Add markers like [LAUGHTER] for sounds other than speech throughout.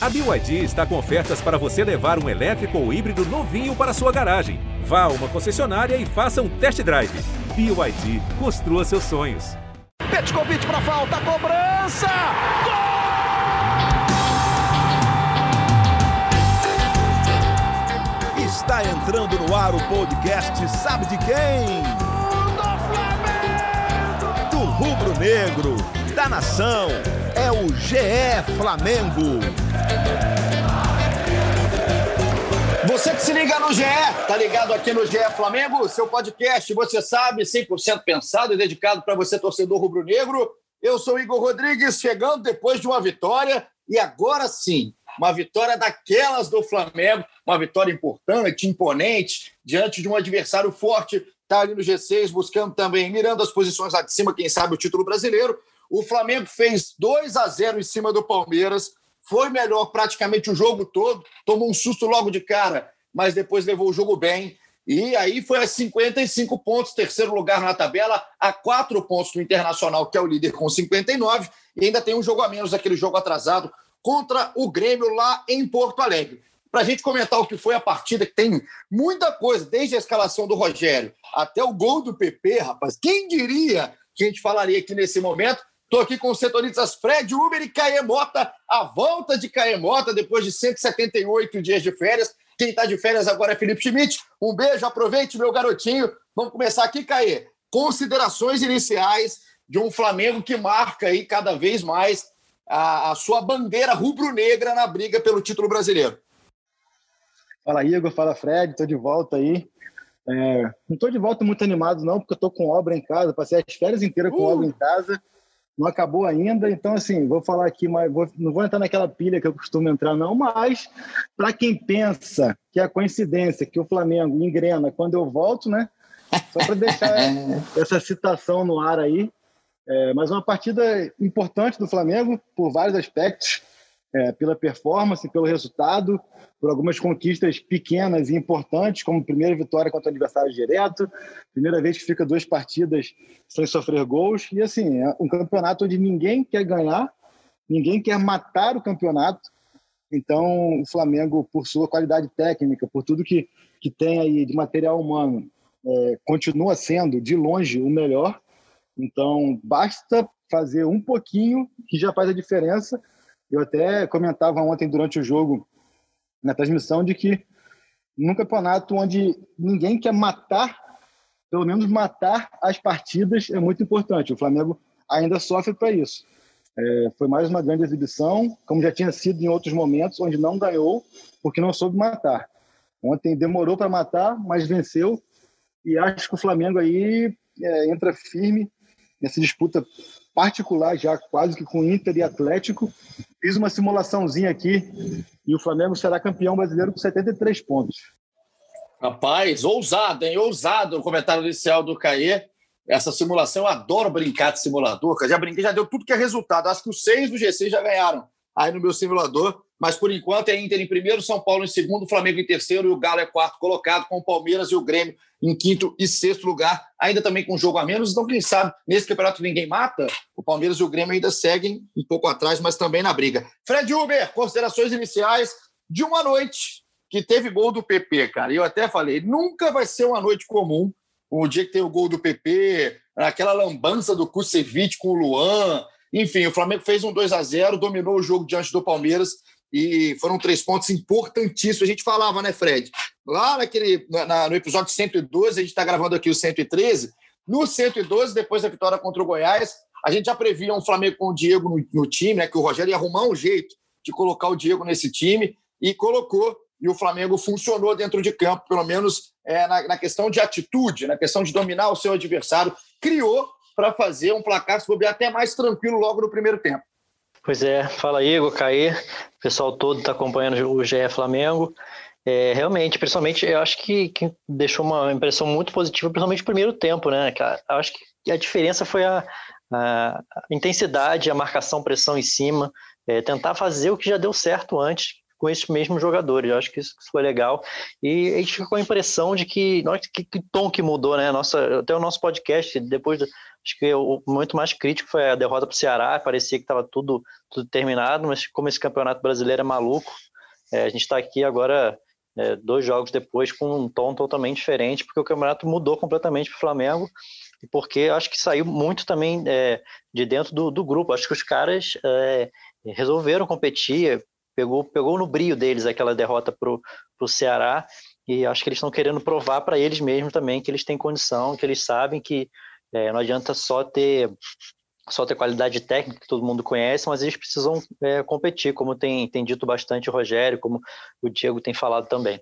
A BYD está com ofertas para você levar um elétrico ou híbrido novinho para sua garagem. Vá a uma concessionária e faça um test drive. BYD, construa seus sonhos. Petkovic para falta, cobrança! Gol! Está entrando no ar o podcast Sabe de quem? Do! Do rubro-negro, da nação, é o GE Flamengo. Você que se liga no GE, tá ligado aqui no GE Flamengo, seu podcast, você sabe, 100% pensado e dedicado para você, torcedor rubro-negro. Eu sou Igor Rodrigues, chegando depois de uma vitória, e agora sim, uma vitória daquelas do Flamengo, uma vitória importante, imponente, diante de um adversário forte, tá ali no G6, buscando também, mirando as posições lá de cima, quem sabe o título brasileiro. O Flamengo fez 2 a 0 em cima do Palmeiras, foi melhor praticamente o jogo todo, tomou um susto logo de cara, mas depois levou o jogo bem. E aí foi a 55 pontos, terceiro lugar na tabela, a quatro pontos do Internacional, que é o líder com 59, e ainda tem um jogo a menos, aquele jogo atrasado contra o Grêmio lá em Porto Alegre. Para a gente comentar o que foi a partida, que tem muita coisa, desde a escalação do Rogério até o gol do PP, rapaz. Quem diria que a gente falaria aqui nesse momento? Estou aqui com os setoristas Fred Uber e Caê Mota, a volta de Caê Mota depois de 178 dias de férias. Quem está de férias agora é Felipe Schmidt. Um beijo, aproveite, meu garotinho. Vamos começar aqui, Caê. Considerações iniciais de um Flamengo que marca aí cada vez mais a, a sua bandeira rubro-negra na briga pelo título brasileiro. Fala, Igor. Fala, Fred. Estou de volta aí. É, não estou de volta muito animado, não, porque eu estou com obra em casa. Passei as férias inteiras com uh. obra em casa não acabou ainda, então assim, vou falar aqui, mas vou, não vou entrar naquela pilha que eu costumo entrar não, mas para quem pensa que é coincidência que o Flamengo engrena quando eu volto, né? Só para deixar [LAUGHS] essa citação no ar aí, é, mas uma partida importante do Flamengo por vários aspectos, é, pela performance, pelo resultado, por algumas conquistas pequenas e importantes, como primeira vitória contra o adversário direto, primeira vez que fica duas partidas sem sofrer gols, e assim, é um campeonato onde ninguém quer ganhar, ninguém quer matar o campeonato, então o Flamengo, por sua qualidade técnica, por tudo que, que tem aí de material humano, é, continua sendo, de longe, o melhor, então basta fazer um pouquinho que já faz a diferença, eu até comentava ontem durante o jogo na transmissão de que num campeonato onde ninguém quer matar, pelo menos matar as partidas é muito importante. O Flamengo ainda sofre para isso. É, foi mais uma grande exibição, como já tinha sido em outros momentos, onde não ganhou porque não soube matar. Ontem demorou para matar, mas venceu. E acho que o Flamengo aí é, entra firme nessa disputa particular já quase que com Inter e Atlético. Fiz uma simulaçãozinha aqui e o Flamengo será campeão brasileiro com 73 pontos. Rapaz, ousado, hein? Ousado o comentário inicial do Caê. Essa simulação, eu adoro brincar de simulador. Já brinquei, já deu tudo que é resultado. Acho que os seis do G6 já ganharam aí no meu simulador. Mas por enquanto é Inter em primeiro, São Paulo em segundo, Flamengo em terceiro e o Galo é quarto colocado, com o Palmeiras e o Grêmio em quinto e sexto lugar, ainda também com jogo a menos. Então, quem sabe, nesse campeonato ninguém mata, o Palmeiras e o Grêmio ainda seguem um pouco atrás, mas também na briga. Fred Uber, considerações iniciais de uma noite que teve gol do PP, cara. Eu até falei, nunca vai ser uma noite comum o dia que tem o gol do PP, aquela lambança do Kusevich com o Luan. Enfim, o Flamengo fez um 2 a 0 dominou o jogo diante do Palmeiras e foram três pontos importantíssimos. A gente falava, né, Fred? Lá naquele, na, no episódio 112, a gente está gravando aqui o 113. No 112, depois da vitória contra o Goiás, a gente já previa um Flamengo com o Diego no, no time, né? Que o Rogério ia arrumar um jeito de colocar o Diego nesse time e colocou. E o Flamengo funcionou dentro de campo, pelo menos é, na, na questão de atitude, na questão de dominar o seu adversário, criou para fazer um placar se até mais tranquilo logo no primeiro tempo. Pois é, fala Igor, Caê, o pessoal todo está acompanhando o GE Flamengo. É, realmente, principalmente, eu acho que, que, deixou uma impressão muito positiva, principalmente no primeiro tempo, né? Eu acho que a diferença foi a, a intensidade, a marcação, pressão em cima, é, tentar fazer o que já deu certo antes com esses mesmos jogadores. Eu acho que isso, foi legal. E a gente ficou com a impressão de que, nossa, que, que tom que mudou, né? Nossa, até o nosso podcast, depois Acho que o momento mais crítico foi a derrota para o Ceará, parecia que estava tudo tudo terminado, mas como esse campeonato brasileiro é maluco, é, a gente está aqui agora é, dois jogos depois com um tom totalmente diferente, porque o campeonato mudou completamente para o Flamengo e porque acho que saiu muito também é, de dentro do, do, grupo. Acho que os caras é, resolveram competir, pegou, pegou no brio deles aquela derrota para o Ceará e acho que eles estão querendo provar para eles mesmos também que eles têm condição, que eles sabem que é, não adianta só ter só ter qualidade técnica que todo mundo conhece, mas eles precisam é, competir, como tem, tem dito bastante o Rogério, como o Diego tem falado também.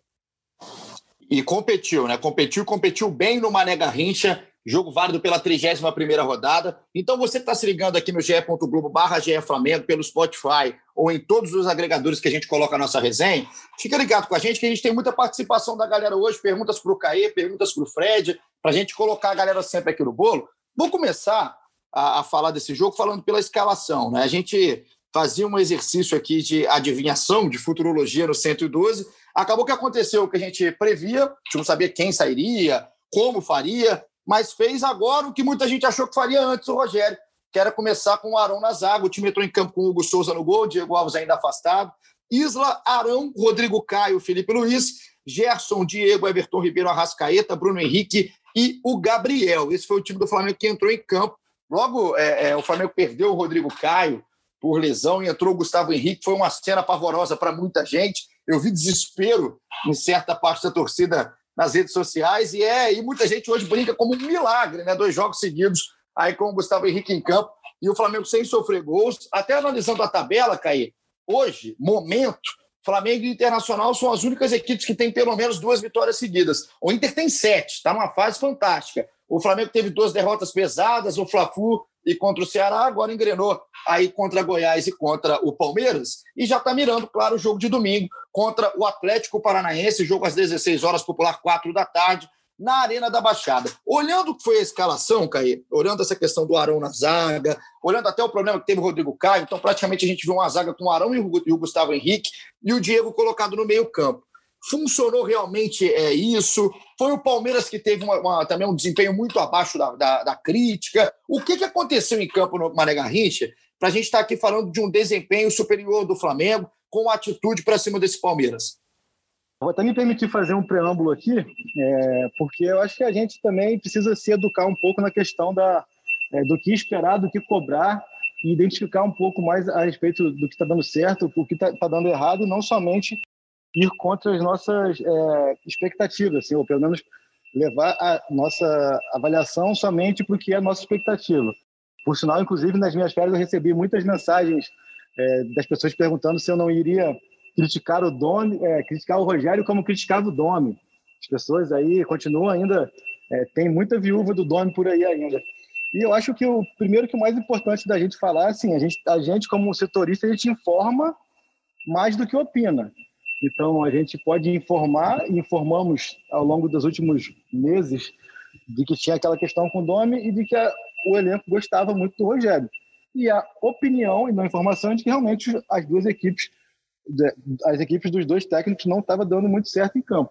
E competiu, né? Competiu, competiu bem no Mané Garrincha, jogo válido pela 31ª rodada. Então você está se ligando aqui no ge.globo barra Flamengo, pelo Spotify ou em todos os agregadores que a gente coloca a nossa resenha, fica ligado com a gente que a gente tem muita participação da galera hoje, perguntas para o Caê, perguntas para o Fred, para a gente colocar a galera sempre aqui no bolo. Vou começar a, a falar desse jogo falando pela escalação. Né? A gente fazia um exercício aqui de adivinhação, de futurologia no 112. Acabou que aconteceu o que a gente previa, a gente não sabia quem sairia, como faria, mas fez agora o que muita gente achou que faria antes o Rogério, que era começar com o Arão na zaga. O time entrou em campo com o Hugo Souza no gol, Diego Alves ainda afastado. Isla, Arão, Rodrigo Caio, Felipe Luiz, Gerson, Diego, Everton Ribeiro, Arrascaeta, Bruno Henrique e o Gabriel. Esse foi o time do Flamengo que entrou em campo Logo, é, é, o Flamengo perdeu o Rodrigo Caio por lesão e entrou o Gustavo Henrique. Foi uma cena pavorosa para muita gente. Eu vi desespero em certa parte da torcida nas redes sociais e é e muita gente hoje brinca como um milagre, né? Dois jogos seguidos aí com o Gustavo Henrique em campo e o Flamengo sem sofrer gols. Até analisando a tabela, Caí, hoje, momento, Flamengo e Internacional são as únicas equipes que têm pelo menos duas vitórias seguidas. O Inter tem sete, está numa fase fantástica. O Flamengo teve duas derrotas pesadas, o Fla-Flu e contra o Ceará, agora engrenou aí contra Goiás e contra o Palmeiras, e já está mirando, claro, o jogo de domingo contra o Atlético Paranaense, jogo às 16 horas, popular 4 da tarde, na Arena da Baixada. Olhando o que foi a escalação, Caí, olhando essa questão do Arão na zaga, olhando até o problema que teve o Rodrigo Caio, então praticamente a gente viu uma zaga com o Arão e o Gustavo Henrique e o Diego colocado no meio campo. Funcionou realmente é, isso? Foi o Palmeiras que teve uma, uma, também um desempenho muito abaixo da, da, da, crítica. O que, que aconteceu em campo no Mané Garrincha para a gente estar tá aqui falando de um desempenho superior do Flamengo com atitude para cima desse Palmeiras? Vou até me permitir fazer um preâmbulo aqui, é, porque eu acho que a gente também precisa se educar um pouco na questão da, é, do que esperar, do que cobrar e identificar um pouco mais a respeito do que está dando certo, o que está tá dando errado, e não somente ir contra as nossas é, expectativas, assim, ou pelo menos levar a nossa avaliação somente para o que é a nossa expectativa. Por sinal, inclusive, nas minhas férias eu recebi muitas mensagens é, das pessoas perguntando se eu não iria criticar o Domi, é, criticar o Rogério como criticava o Domi. As pessoas aí continuam ainda, é, tem muita viúva do Domi por aí ainda. E eu acho que o primeiro que o mais importante da gente falar, assim, a gente, a gente como setorista, a gente informa mais do que opina. Então, a gente pode informar, informamos ao longo dos últimos meses de que tinha aquela questão com o Domi e de que a, o elenco gostava muito do Rogério. E a opinião e não a informação é de que realmente as duas equipes, as equipes dos dois técnicos não estavam dando muito certo em campo.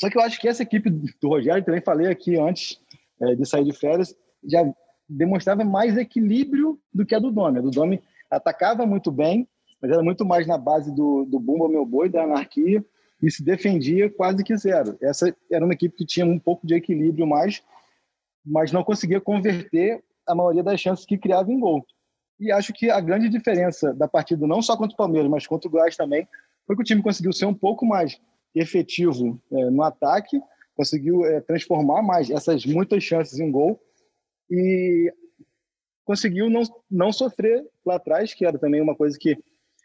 Só que eu acho que essa equipe do Rogério, também falei aqui antes é, de sair de férias, já demonstrava mais equilíbrio do que a do Domi. A do Domi atacava muito bem, mas era muito mais na base do, do Bumba Meu Boi, da anarquia, e se defendia quase que zero. Essa era uma equipe que tinha um pouco de equilíbrio mais, mas não conseguia converter a maioria das chances que criava em gol. E acho que a grande diferença da partida, não só contra o Palmeiras, mas contra o Goiás também, foi que o time conseguiu ser um pouco mais efetivo é, no ataque, conseguiu é, transformar mais essas muitas chances em gol e conseguiu não, não sofrer lá atrás, que era também uma coisa que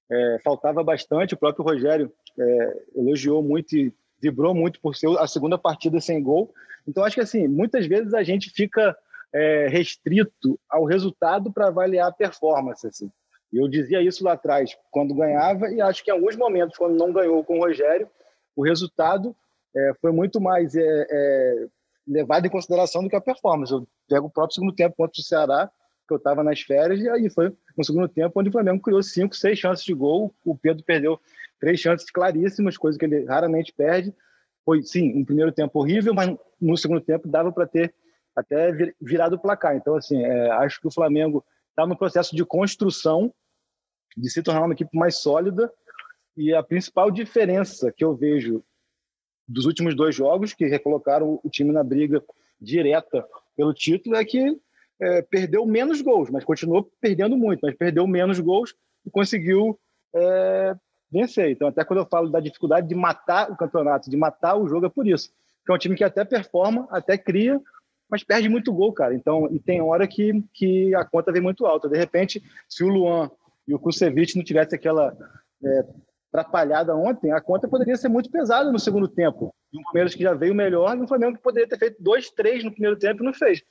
é, faltava bastante. O próprio Rogério é, elogiou muito e vibrou muito por ser a segunda partida sem gol. Então, acho que assim, muitas vezes a gente fica é, restrito ao resultado para avaliar a performance. Assim. Eu dizia isso lá atrás, quando ganhava, e acho que em alguns momentos, quando não ganhou com o Rogério, o resultado é, foi muito mais é, é, levado em consideração do que a performance. Eu pego o próprio segundo tempo contra o Ceará, que eu estava nas férias, e aí foi no segundo tempo onde o Flamengo criou cinco, seis chances de gol. O Pedro perdeu três chances claríssimas, coisa que ele raramente perde. Foi, sim, um primeiro tempo horrível, mas no segundo tempo dava para ter até virado o placar. Então, assim, é, acho que o Flamengo está no processo de construção de se tornar uma equipe mais sólida. E a principal diferença que eu vejo dos últimos dois jogos, que recolocaram o time na briga direta pelo título, é que é, perdeu menos gols, mas continuou perdendo muito, mas perdeu menos gols e conseguiu é, vencer. Então, até quando eu falo da dificuldade de matar o campeonato, de matar o jogo, é por isso. Que é um time que até performa, até cria, mas perde muito gol, cara. Então, e tem hora que, que a conta vem muito alta. De repente, se o Luan e o Kusevich não tivesse aquela é, ontem, a conta poderia ser muito pesada no segundo tempo. E o Palmeiras que já veio melhor, e o Flamengo que poderia ter feito dois, três no primeiro tempo e não fez.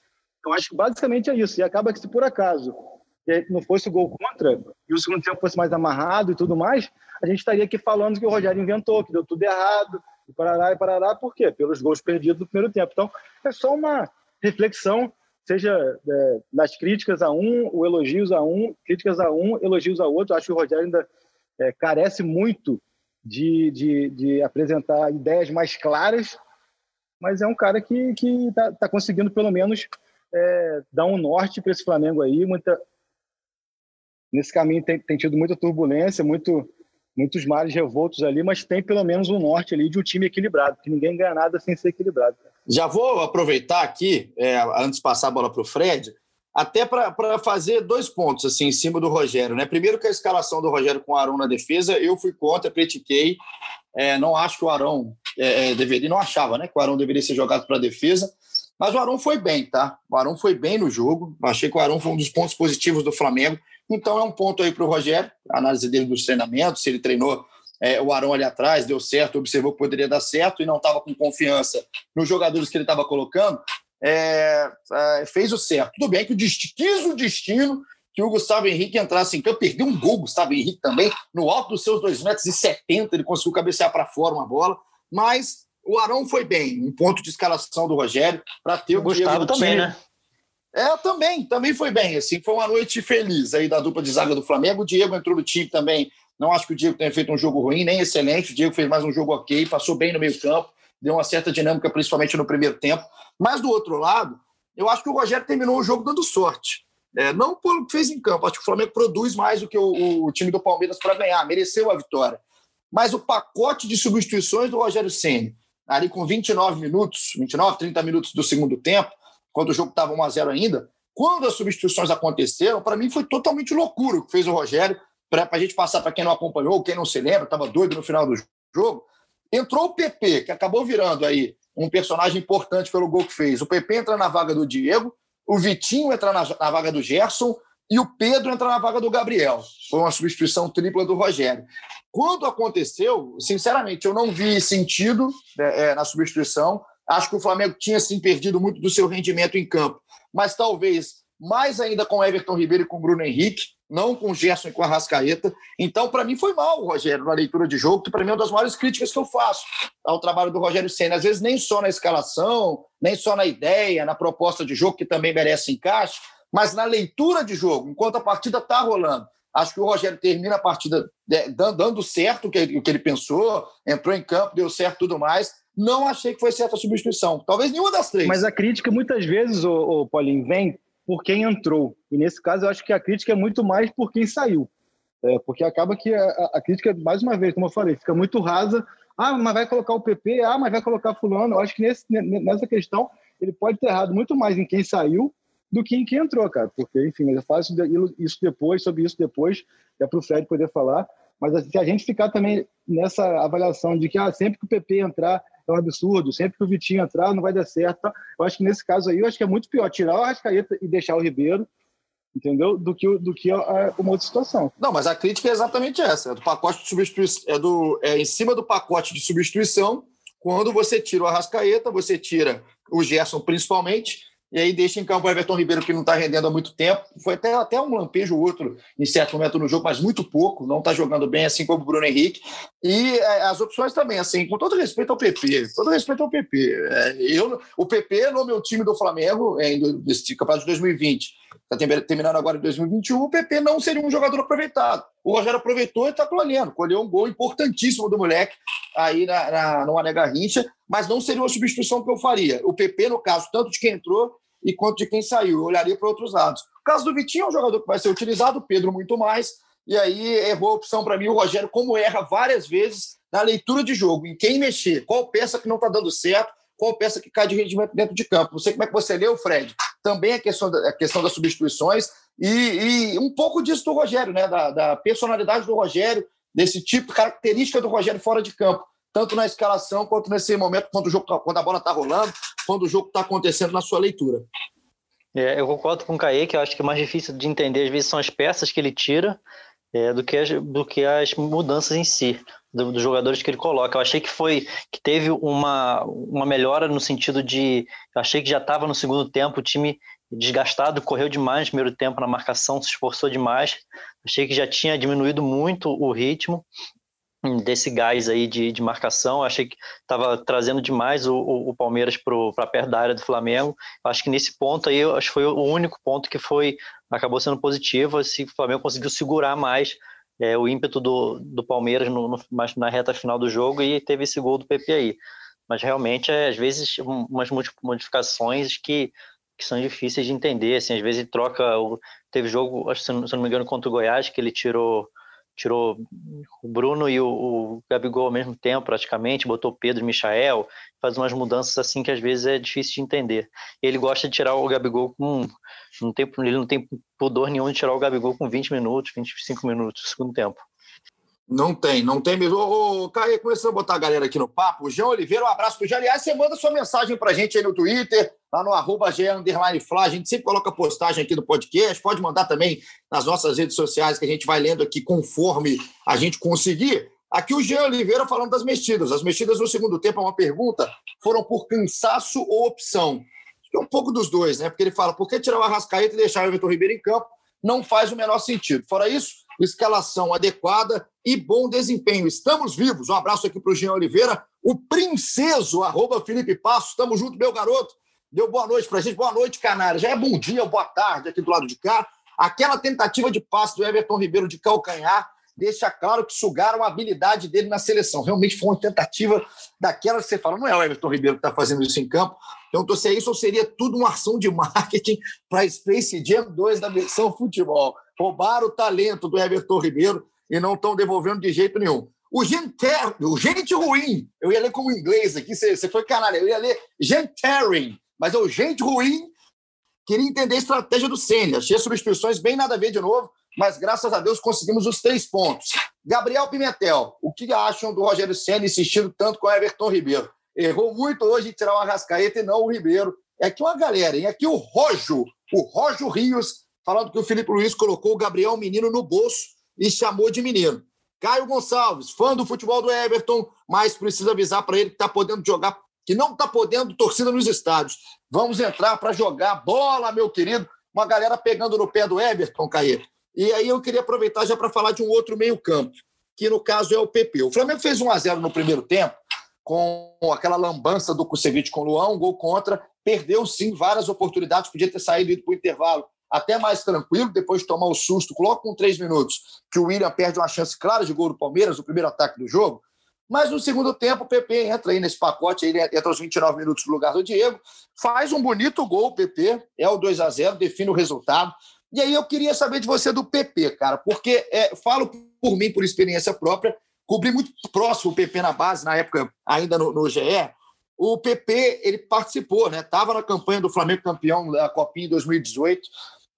Eu acho que basicamente é isso. E acaba que se por acaso não fosse o gol contra e o segundo tempo fosse mais amarrado e tudo mais, a gente estaria aqui falando que o Rogério inventou, que deu tudo errado, e parará e parará, por quê? Pelos gols perdidos no primeiro tempo. Então, é só uma reflexão, seja é, nas críticas a um, o elogios a um, críticas a um, elogios a outro. Acho que o Rogério ainda é, carece muito de, de, de, apresentar ideias mais claras, mas é um cara que está tá conseguindo, pelo menos, é, dar um norte para esse Flamengo aí. Muita... Nesse caminho tem, tem tido muita turbulência, muito, muitos mares revoltos ali, mas tem pelo menos um norte ali de um time equilibrado, que ninguém ganha nada sem ser equilibrado. Já vou aproveitar aqui, é, antes de passar a bola para o Fred, até para fazer dois pontos assim em cima do Rogério. Né? Primeiro que a escalação do Rogério com o Arão na defesa, eu fui contra, critiquei. É, não acho que o Arão é, é deveria, não achava né, que o Arão deveria ser jogado para a defesa. Mas o Arão foi bem, tá? O Arão foi bem no jogo. Achei que o Arão foi um dos pontos positivos do Flamengo. Então é um ponto aí para o Rogério, a análise dele dos treinamentos, se ele treinou é, o Arão ali atrás, deu certo, observou que poderia dar certo e não estava com confiança nos jogadores que ele estava colocando, é, é, fez o certo. Tudo bem que o destino, quis o destino que o Gustavo Henrique entrasse em campo, perdeu um gol, Gustavo Henrique também, no alto dos seus 2,70 metros, e 70, ele conseguiu cabecear para fora uma bola, mas o Arão foi bem, um ponto de escalação do Rogério para ter o, o Gustavo também, né? É, também, também foi bem, assim, foi uma noite feliz aí da dupla de zaga do Flamengo. O Diego entrou no time também. Não acho que o Diego tenha feito um jogo ruim, nem excelente. O Diego fez mais um jogo ok, passou bem no meio-campo, deu uma certa dinâmica, principalmente no primeiro tempo. Mas do outro lado, eu acho que o Rogério terminou o jogo dando sorte. É, não pelo que fez em campo, acho que o Flamengo produz mais do que o, o time do Palmeiras para ganhar, mereceu a vitória. Mas o pacote de substituições do Rogério Senna, ali com 29 minutos, 29, 30 minutos do segundo tempo, quando o jogo estava 1 a 0 ainda, quando as substituições aconteceram, para mim foi totalmente loucura o que fez o Rogério, para a gente passar para quem não acompanhou, quem não se lembra, estava doido no final do jogo. Entrou o PP, que acabou virando aí um personagem importante pelo gol que fez. O PP entra na vaga do Diego, o Vitinho entra na, na vaga do Gerson e o Pedro entra na vaga do Gabriel. Foi uma substituição tripla do Rogério. Quando aconteceu, sinceramente, eu não vi sentido é, é, na substituição. Acho que o Flamengo tinha sim perdido muito do seu rendimento em campo, mas talvez mais ainda com Everton Ribeiro e com Bruno Henrique, não com Gerson e com a Rascaeta. Então, para mim, foi mal o Rogério na leitura de jogo, que para mim é uma das maiores críticas que eu faço ao trabalho do Rogério Senna. Às vezes, nem só na escalação, nem só na ideia, na proposta de jogo, que também merece encaixe, mas na leitura de jogo, enquanto a partida está rolando. Acho que o Rogério termina a partida né, dando certo o que ele pensou, entrou em campo, deu certo tudo mais. Não achei que foi certa a substituição. Talvez nenhuma das três. Mas a crítica, muitas vezes, o, o Paulinho, vem por quem entrou. E nesse caso, eu acho que a crítica é muito mais por quem saiu. É, porque acaba que a, a, crítica, mais uma vez, como eu falei, fica muito rasa. Ah, mas vai colocar o PP, ah, mas vai colocar fulano. Eu acho que nesse, nessa questão ele pode ter errado muito mais em quem saiu do que em quem entrou, cara. Porque, enfim, eu faço isso depois, sobre isso depois, é para o Fred poder falar. Mas se a gente ficar também nessa avaliação de que ah, sempre que o PP entrar é um absurdo, sempre que o Vitinho entrar não vai dar certo, eu acho que nesse caso aí, eu acho que é muito pior tirar o Arrascaeta e deixar o Ribeiro, entendeu? Do que, do que uma outra situação. Não, mas a crítica é exatamente essa, é do pacote de substituição, é, do, é em cima do pacote de substituição, quando você tira o Arrascaeta, você tira o Gerson principalmente, e aí deixa em campo o Everton Ribeiro, que não está rendendo há muito tempo. Foi até, até um lampejo ou outro em certo momento no jogo, mas muito pouco, não está jogando bem, assim como o Bruno Henrique. E é, as opções também, assim, com todo respeito ao PP, todo respeito ao PP. É, eu, o PP no meu time do Flamengo, é, desse campeonato de 2020, está terminando agora em 2021, o PP não seria um jogador aproveitado. O Rogério aproveitou e está colhendo, colheu um gol importantíssimo do moleque aí na, na, no Mané Garrincha, mas não seria uma substituição que eu faria. O PP, no caso, tanto de quem entrou e quanto de quem saiu. Eu olharia para outros lados. O caso do Vitinho é um jogador que vai ser utilizado, o Pedro muito mais. e aí errou a opção para mim o Rogério, como erra várias vezes na leitura de jogo, em quem mexer, qual peça que não está dando certo, qual peça que cai de rendimento dentro de campo. Não sei como é que você leu, Fred. Também a questão, da, a questão das substituições e, e, um pouco disso do Rogério, né? Da, da, personalidade do Rogério, desse tipo, característica do Rogério fora de campo, tanto na escalação quanto nesse momento, quando, o jogo, tá, quando a bola está rolando, quando o jogo está acontecendo na sua leitura. É, eu concordo com o Caê, que eu acho que o mais difícil de entender, às vezes, são as peças que ele tira é, do, que as, do que as mudanças em si, do, dos jogadores que ele coloca. Eu achei que foi que teve uma, uma melhora no sentido de. Eu achei que já estava no segundo tempo o time desgastado, correu demais no primeiro tempo na marcação, se esforçou demais. Achei que já tinha diminuído muito o ritmo desse gás aí de, de marcação. Achei que estava trazendo demais o, o, o Palmeiras para perto da área do Flamengo. Acho que nesse ponto aí, acho que foi o único ponto que foi acabou sendo positivo. Assim, o Flamengo conseguiu segurar mais é, o ímpeto do, do Palmeiras no, no, na reta final do jogo e teve esse gol do PP aí. Mas realmente, é, às vezes, umas modificações que, que são difíceis de entender. Assim, às vezes troca. Teve jogo, se não me engano, contra o Goiás, que ele tirou tirou o Bruno e o, o, Gabigol ao mesmo tempo, praticamente, botou Pedro e Michael, faz umas mudanças assim que às vezes é difícil de entender. Ele gosta de tirar o Gabigol com. Não tem, ele não tem pudor nenhum de tirar o Gabigol com 20 minutos, 25 minutos, segundo tempo. Não tem, não tem mesmo. Ô, ô Caio, começando a botar a galera aqui no papo. João Oliveira, um abraço pro João. Aliás, você manda sua mensagem pra gente aí no Twitter, lá no arroba A gente sempre coloca postagem aqui do podcast. Pode mandar também nas nossas redes sociais, que a gente vai lendo aqui conforme a gente conseguir. Aqui o Jean Oliveira falando das mexidas. As mexidas no segundo tempo, é uma pergunta, foram por cansaço ou opção? É um pouco dos dois, né? Porque ele fala, por que tirar o Arrascaeta e deixar o Everton Ribeiro em campo? Não faz o menor sentido. Fora isso, escalação adequada e bom desempenho. Estamos vivos. Um abraço aqui para o Jean Oliveira, o princeso, arroba Felipe Passo. Estamos juntos, meu garoto. Deu boa noite para a gente. Boa noite, Canário. Já é bom dia, boa tarde aqui do lado de cá. Aquela tentativa de passe do Everton Ribeiro de calcanhar deixa claro que sugaram a habilidade dele na seleção. Realmente foi uma tentativa daquela que você fala, não é o Everton Ribeiro que está fazendo isso em campo. Então, se é isso, ou seria tudo uma ação de marketing para Space Jam 2 da versão futebol roubaram o talento do Everton Ribeiro e não estão devolvendo de jeito nenhum. O gente, o gente ruim, eu ia ler como inglês aqui, você, foi canalha, eu ia ler gentering, mas é o gente ruim queria entender a estratégia do Senna. Achei substituições bem nada a ver de novo, mas graças a Deus conseguimos os três pontos. Gabriel Pimentel, o que acham do Rogério Senna insistindo tanto com o Everton Ribeiro? Errou muito hoje em tirar o Arrascaeta e não o Ribeiro. É aqui uma galera, hein? Aqui o Rojo, o Rojo Rios, falando que o Felipe Luiz colocou o Gabriel Menino no bolso e chamou de menino. Caio Gonçalves, fã do futebol do Everton, mas precisa avisar para ele que está podendo jogar, que não está podendo torcida nos estádios. Vamos entrar para jogar bola, meu querido. Uma galera pegando no pé do Everton, Caio. E aí eu queria aproveitar já para falar de um outro meio-campo, que no caso é o PP. O Flamengo fez 1 a 0 no primeiro tempo, com aquela lambança do Kusevich com o Luan, um gol contra. Perdeu sim várias oportunidades, podia ter saído ido para o intervalo até mais tranquilo, depois de tomar o susto, logo com três minutos, que o William perde uma chance clara de gol do Palmeiras, o primeiro ataque do jogo. Mas no segundo tempo, o PP entra aí nesse pacote, aí, entra aos 29 minutos no lugar do Diego, faz um bonito gol, o PP, é o 2 a 0 define o resultado. E aí eu queria saber de você do PP, cara, porque é, falo por mim, por experiência própria, cobri muito próximo o PP na base, na época ainda no, no GE. O PP, ele participou, né? Estava na campanha do Flamengo campeão da Copinha em 2018.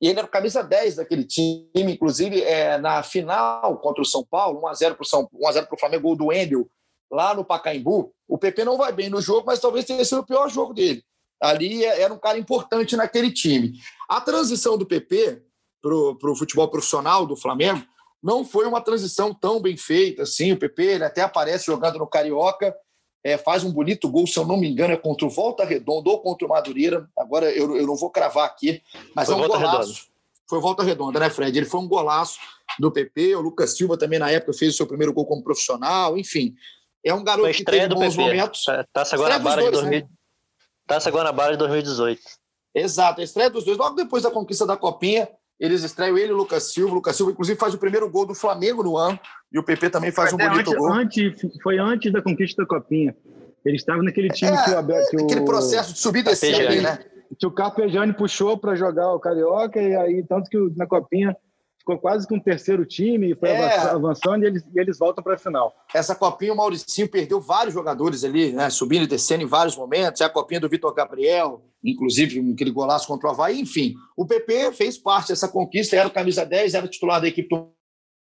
E ele era camisa 10 daquele time, inclusive é, na final contra o São Paulo, 1x0 para o Flamengo, gol do Endel, lá no Pacaembu. O PP não vai bem no jogo, mas talvez tenha sido o pior jogo dele. Ali é, era um cara importante naquele time. A transição do PP para o futebol profissional do Flamengo não foi uma transição tão bem feita assim. O PP ele até aparece jogando no Carioca, é, faz um bonito gol, se eu não me engano, é contra o Volta Redonda ou contra o Madureira. Agora eu, eu não vou cravar aqui, mas foi é um Volta golaço. Redonda. Foi Volta Redonda, né, Fred? Ele foi um golaço do PP. O Lucas Silva também, na época, fez o seu primeiro gol como profissional. Enfim, é um garoto que teve bons PP. momentos. Taça Guanabara, de 2000... né? Taça Guanabara de 2018. Exato, a estreia dos dois. Logo depois da conquista da Copinha, eles estreiam ele e o Lucas Silva. O Lucas Silva, inclusive, faz o primeiro gol do Flamengo no ano. E o PP também faz um bonito antes, gol. Antes, foi antes da conquista da Copinha. Ele estava naquele time é, que o Abel. Que aquele o, processo de subir e descer ali, né? Que o Carpejani puxou para jogar o Carioca, e aí, tanto que na Copinha ficou quase com um terceiro time, foi é. avançando e eles, e eles voltam para a final. Essa copinha, o Mauricinho perdeu vários jogadores ali, né? Subindo e descendo em vários momentos. É a copinha do Vitor Gabriel, inclusive aquele golaço contra o Havaí. Enfim, o PP fez parte dessa conquista, era o camisa 10, era titular da equipe do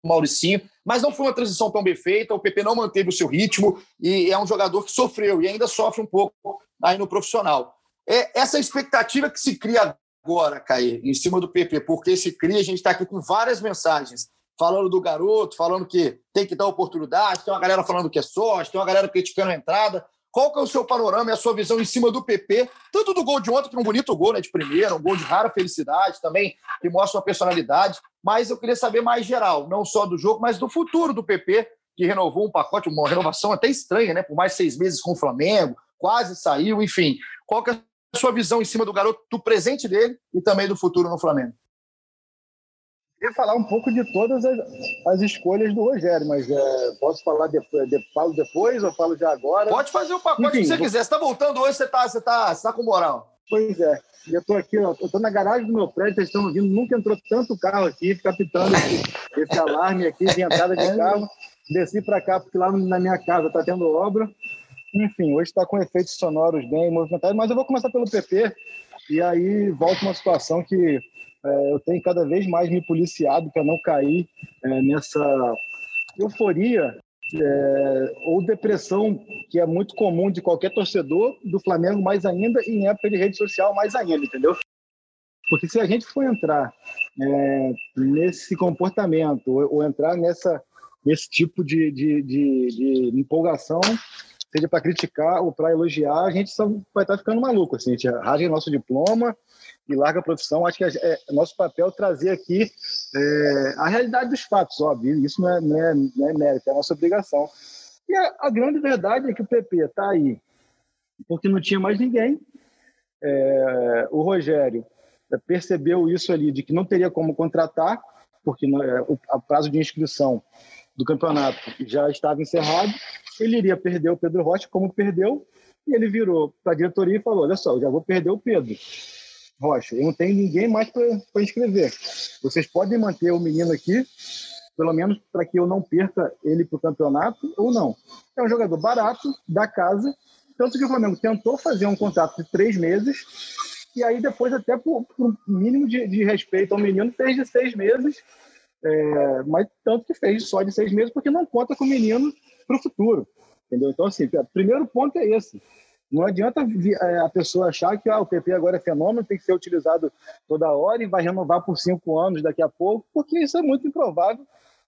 Mauricinho, mas não foi uma transição tão bem feita. O PP não manteve o seu ritmo e é um jogador que sofreu e ainda sofre um pouco aí no profissional. É essa expectativa que se cria agora, Caí, em cima do PP, porque se cria, a gente está aqui com várias mensagens falando do garoto, falando que tem que dar oportunidade, tem uma galera falando que é sorte, tem uma galera criticando a entrada. Qual que é o seu panorama e a sua visão em cima do PP, tanto do gol de ontem, que é um bonito gol né, de primeira, um gol de rara felicidade também, que mostra uma personalidade, mas eu queria saber mais geral, não só do jogo, mas do futuro do PP, que renovou um pacote, uma renovação até estranha, né, por mais seis meses com o Flamengo, quase saiu, enfim. Qual que é sua visão em cima do garoto, do presente dele e também do futuro no Flamengo. Eu ia falar um pouco de todas as, as escolhas do Rogério, mas é, posso falar depois, de, falo depois ou falo já agora? Pode fazer o pacote Enfim, que você vou... quiser. Você está voltando hoje, você está você tá, você tá com moral. Pois é. Eu estou aqui, ó, eu tô na garagem do meu prédio, vocês estão ouvindo, nunca entrou tanto carro aqui, fica pitando esse, esse alarme aqui de entrada de [LAUGHS] carro. Desci para cá, porque lá na minha casa está tendo obra. Enfim, hoje está com efeitos sonoros bem movimentados, mas eu vou começar pelo PP e aí volta uma situação que é, eu tenho cada vez mais me policiado para não cair é, nessa euforia é, ou depressão que é muito comum de qualquer torcedor do Flamengo, mais ainda, e em época de rede social, mais ainda, entendeu? Porque se a gente for entrar é, nesse comportamento ou, ou, entrar nessa, nesse tipo de, de, de, de empolgação, seja para criticar ou para elogiar, a gente só vai estar tá ficando maluco. Assim, a gente rasga nosso diploma e larga a profissão. Acho que é, é nosso papel trazer aqui é, a realidade dos fatos, óbvio. Isso não é, não é, não é mérito, é a nossa obrigação. E a, a grande verdade é que o PP está aí porque não tinha mais ninguém. É, o Rogério percebeu isso ali, de que não teria como contratar, porque é, o prazo de inscrição do campeonato já estava encerrado, ele iria perder o Pedro Rocha, como perdeu, e ele virou para a diretoria e falou: Olha só, eu já vou perder o Pedro Rocha, eu não tenho ninguém mais para inscrever. Vocês podem manter o menino aqui, pelo menos para que eu não perca ele para o campeonato ou não. É um jogador barato, da casa, tanto que o Flamengo tentou fazer um contrato de três meses, e aí depois, até por, por mínimo de, de respeito ao menino, fez de seis meses é, mas tanto que fez só de seis meses, porque não conta com o menino para o futuro. Entendeu? Então, assim, o primeiro ponto é esse. Não adianta é, a pessoa achar que ah, o PP agora é fenômeno, tem que ser utilizado toda hora e vai renovar por cinco anos daqui a pouco, porque isso é muito improvável.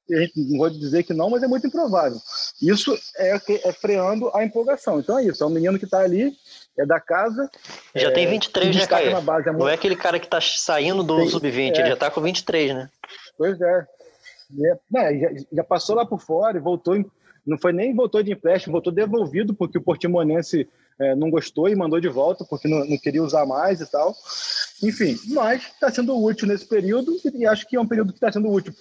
A gente não vou dizer que não, mas é muito improvável. Isso é, é freando a empolgação. Então é isso, é um menino que está ali, é da casa. Já é, tem 23, né, Caio? Base, é muito... Não é aquele cara que está saindo do sub-20, ele já está com 23, né? Pois é. é já, já, passou lá por fora e voltou. Não foi nem voltou de empréstimo, voltou devolvido, porque o Portimonense é, não gostou e mandou de volta, porque não, não queria usar mais e tal. Enfim, mas está sendo útil nesse período e acho que é um período que está sendo útil.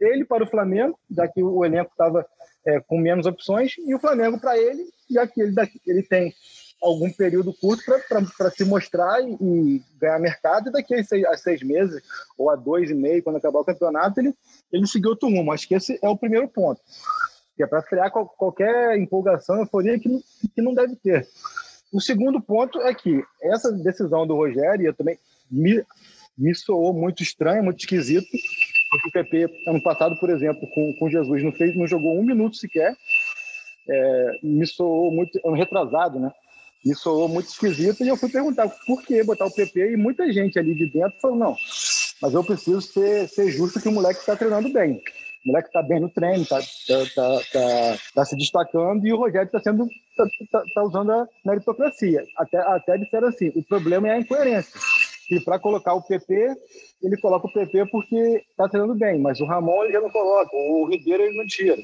Ele para o Flamengo, já que o elenco estava é, com menos opções, e o Flamengo para ele, já que ele, ele tem algum período curto para se mostrar e, e, ganhar mercado, e daqui a seis, a seis, meses ou a dois e meio, quando acabar o campeonato, ele, ele seguiu outro rumo. Acho que esse é o primeiro ponto, que é para frear qual, qualquer empolgação, euforia que, que não deve ter. O segundo ponto é que essa decisão do Rogério, eu também me, me soou muito estranha, muito esquisito, porque o PP, ano passado, por exemplo, com, com Jesus, não, fez, não jogou um minuto sequer, é, me soou muito, ano retrasado, né? Me soou muito esquisito e eu fui perguntar por que botar o PP e muita gente ali de dentro falou, não, mas eu preciso ser, ser justo que o moleque está treinando bem. O moleque está bem no treino, está tá, tá, tá, tá, se destacando e o Rogério está sendo tá, tá, tá, usando a meritocracia. Até, até disseram assim, o problema é a incoerência. E para colocar o PP, ele coloca o PP porque está treinando bem, mas o Ramon ele já não coloca, o Ribeiro ele não tira.